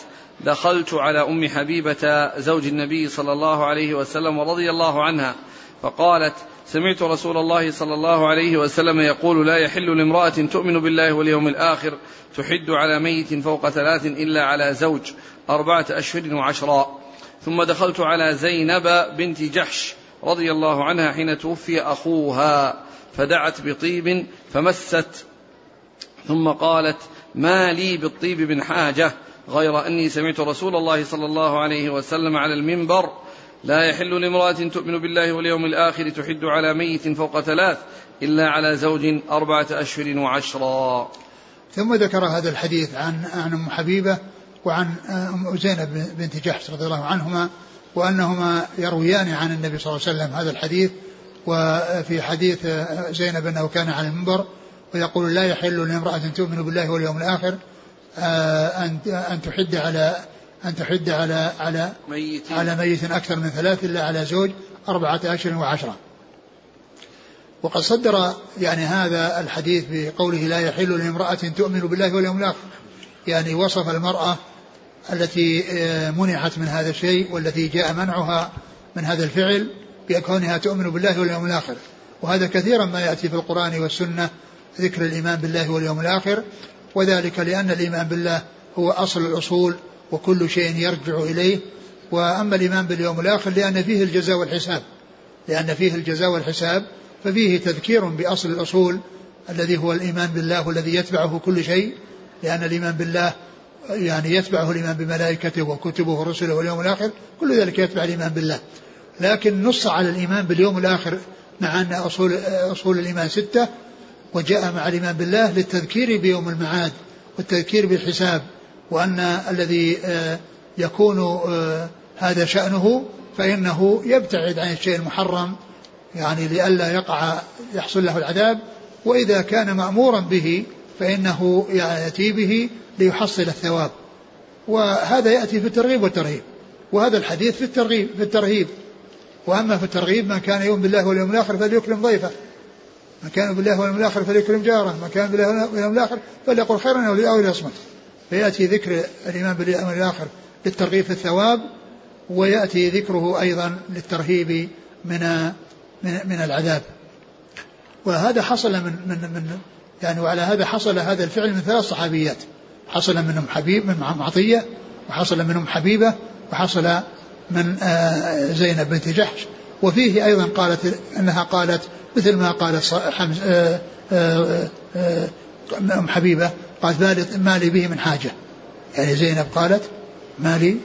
دخلت على أم حبيبة زوج النبي صلى الله عليه وسلم ورضي الله عنها فقالت سمعت رسول الله صلى الله عليه وسلم يقول لا يحل لامرأة تؤمن بالله واليوم الآخر تحد على ميت فوق ثلاث إلا على زوج أربعة أشهر وعشرا. ثم دخلت على زينب بنت جحش رضي الله عنها حين توفي أخوها فدعت بطيب فمست. ثم قالت ما لي بالطيب من حاجة غير أني سمعت رسول الله صلى الله عليه وسلم على المنبر لا يحل لامرأة تؤمن بالله واليوم الآخر تحد على ميت فوق ثلاث إلا على زوج أربعة أشهر وعشرا. ثم ذكر هذا الحديث عن عن أم حبيبة وعن أم زينب بنت جحش رضي الله عنهما وأنهما يرويان عن النبي صلى الله عليه وسلم هذا الحديث وفي حديث زينب أنه كان على المنبر ويقول لا يحل لامرأة تؤمن بالله واليوم الآخر آه، أن أن تحد على أن تحد على على ميت على ميت أكثر من ثلاث إلا على زوج أربعة أشهر وعشرة. وقد صدر يعني هذا الحديث بقوله لا يحل لامرأة تؤمن بالله واليوم الآخر. يعني وصف المرأة التي آه، منعت من هذا الشيء والتي جاء منعها من هذا الفعل بكونها تؤمن بالله واليوم الآخر. وهذا كثيرا ما يأتي في القرآن والسنة ذكر الإيمان بالله واليوم الآخر وذلك لأن الإيمان بالله هو أصل الأصول وكل شيء يرجع إليه. وأما الإيمان باليوم الآخر لأن فيه الجزاء والحساب. لأن فيه الجزاء والحساب ففيه تذكير بأصل الأصول الذي هو الإيمان بالله والذي يتبعه كل شيء. لأن الإيمان بالله يعني يتبعه الإيمان بملائكته وكتبه ورسله واليوم الآخر كل ذلك يتبع الإيمان بالله. لكن نص على الإيمان باليوم الآخر مع أن أصول, أصول الإيمان ستة وجاء مع الإيمان بالله للتذكير بيوم المعاد والتذكير بالحساب. وأن الذي آه، يكون آه، هذا شأنه فإنه يبتعد عن الشيء المحرم يعني لئلا يقع يحصل له العذاب. وإذا كان مأمورا به فإنه يأتي به ليحصل الثواب. وهذا يأتي في الترغيب والترهيب. وهذا الحديث في الترغيب في الترهيب. وأما في الترغيب من كان يؤمن بالله واليوم الآخر فليكرم ضيفه. من كان بالله واليوم الآخر فليكرم جاره. من كان بالله واليوم الآخر فليقل خيرا أو ليصمت. فيأتي ذكر الإيمان باليوم الآخر للترغيب في الثواب ويأتي ذكره أيضا للترهيب من من, من العذاب. وهذا حصل من من من يعني وعلى هذا حصل هذا الفعل من ثلاث صحابيات. حصل منهم حبيب من عطية وحصل منهم حبيبة وحصل من آه، زينب بنت جحش. وفيه أيضا قالت أنها قالت مثل ما قالت آه، آه، أم حبيبة قالت ما لي به من حاجة يعني زينب قالت ما لي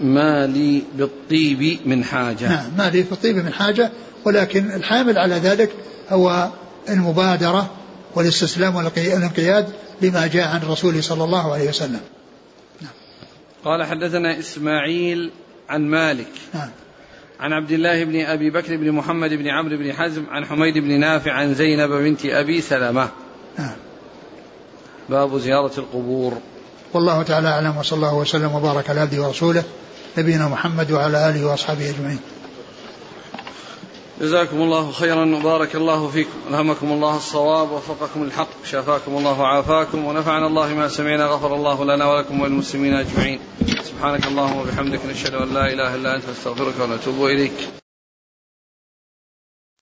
ما لي بالطيب من حاجة نعم ما لي في الطيب من حاجة ولكن الحامل على ذلك هو المبادرة والاستسلام والانقياد لما جاء عن الرسول صلى الله عليه وسلم نعم. قال حدثنا إسماعيل عن مالك نعم. عن عبد الله بن أبي بكر بن محمد بن عمرو بن حزم عن حميد بن نافع عن زينب بنت أبي سلمة نعم. باب زيارة القبور. والله تعالى أعلم وصلى الله وسلم وبارك على عبده ورسوله نبينا محمد وعلى آله وأصحابه أجمعين. جزاكم الله خيرا وبارك الله فيكم. ألهمكم الله الصواب ووفقكم الحق شافاكم الله وعافاكم ونفعنا الله ما سمعنا غفر الله لنا ولكم وللمسلمين أجمعين. سبحانك اللهم وبحمدك نشهد أن لا إله إلا أنت نستغفرك ونتوب إليك.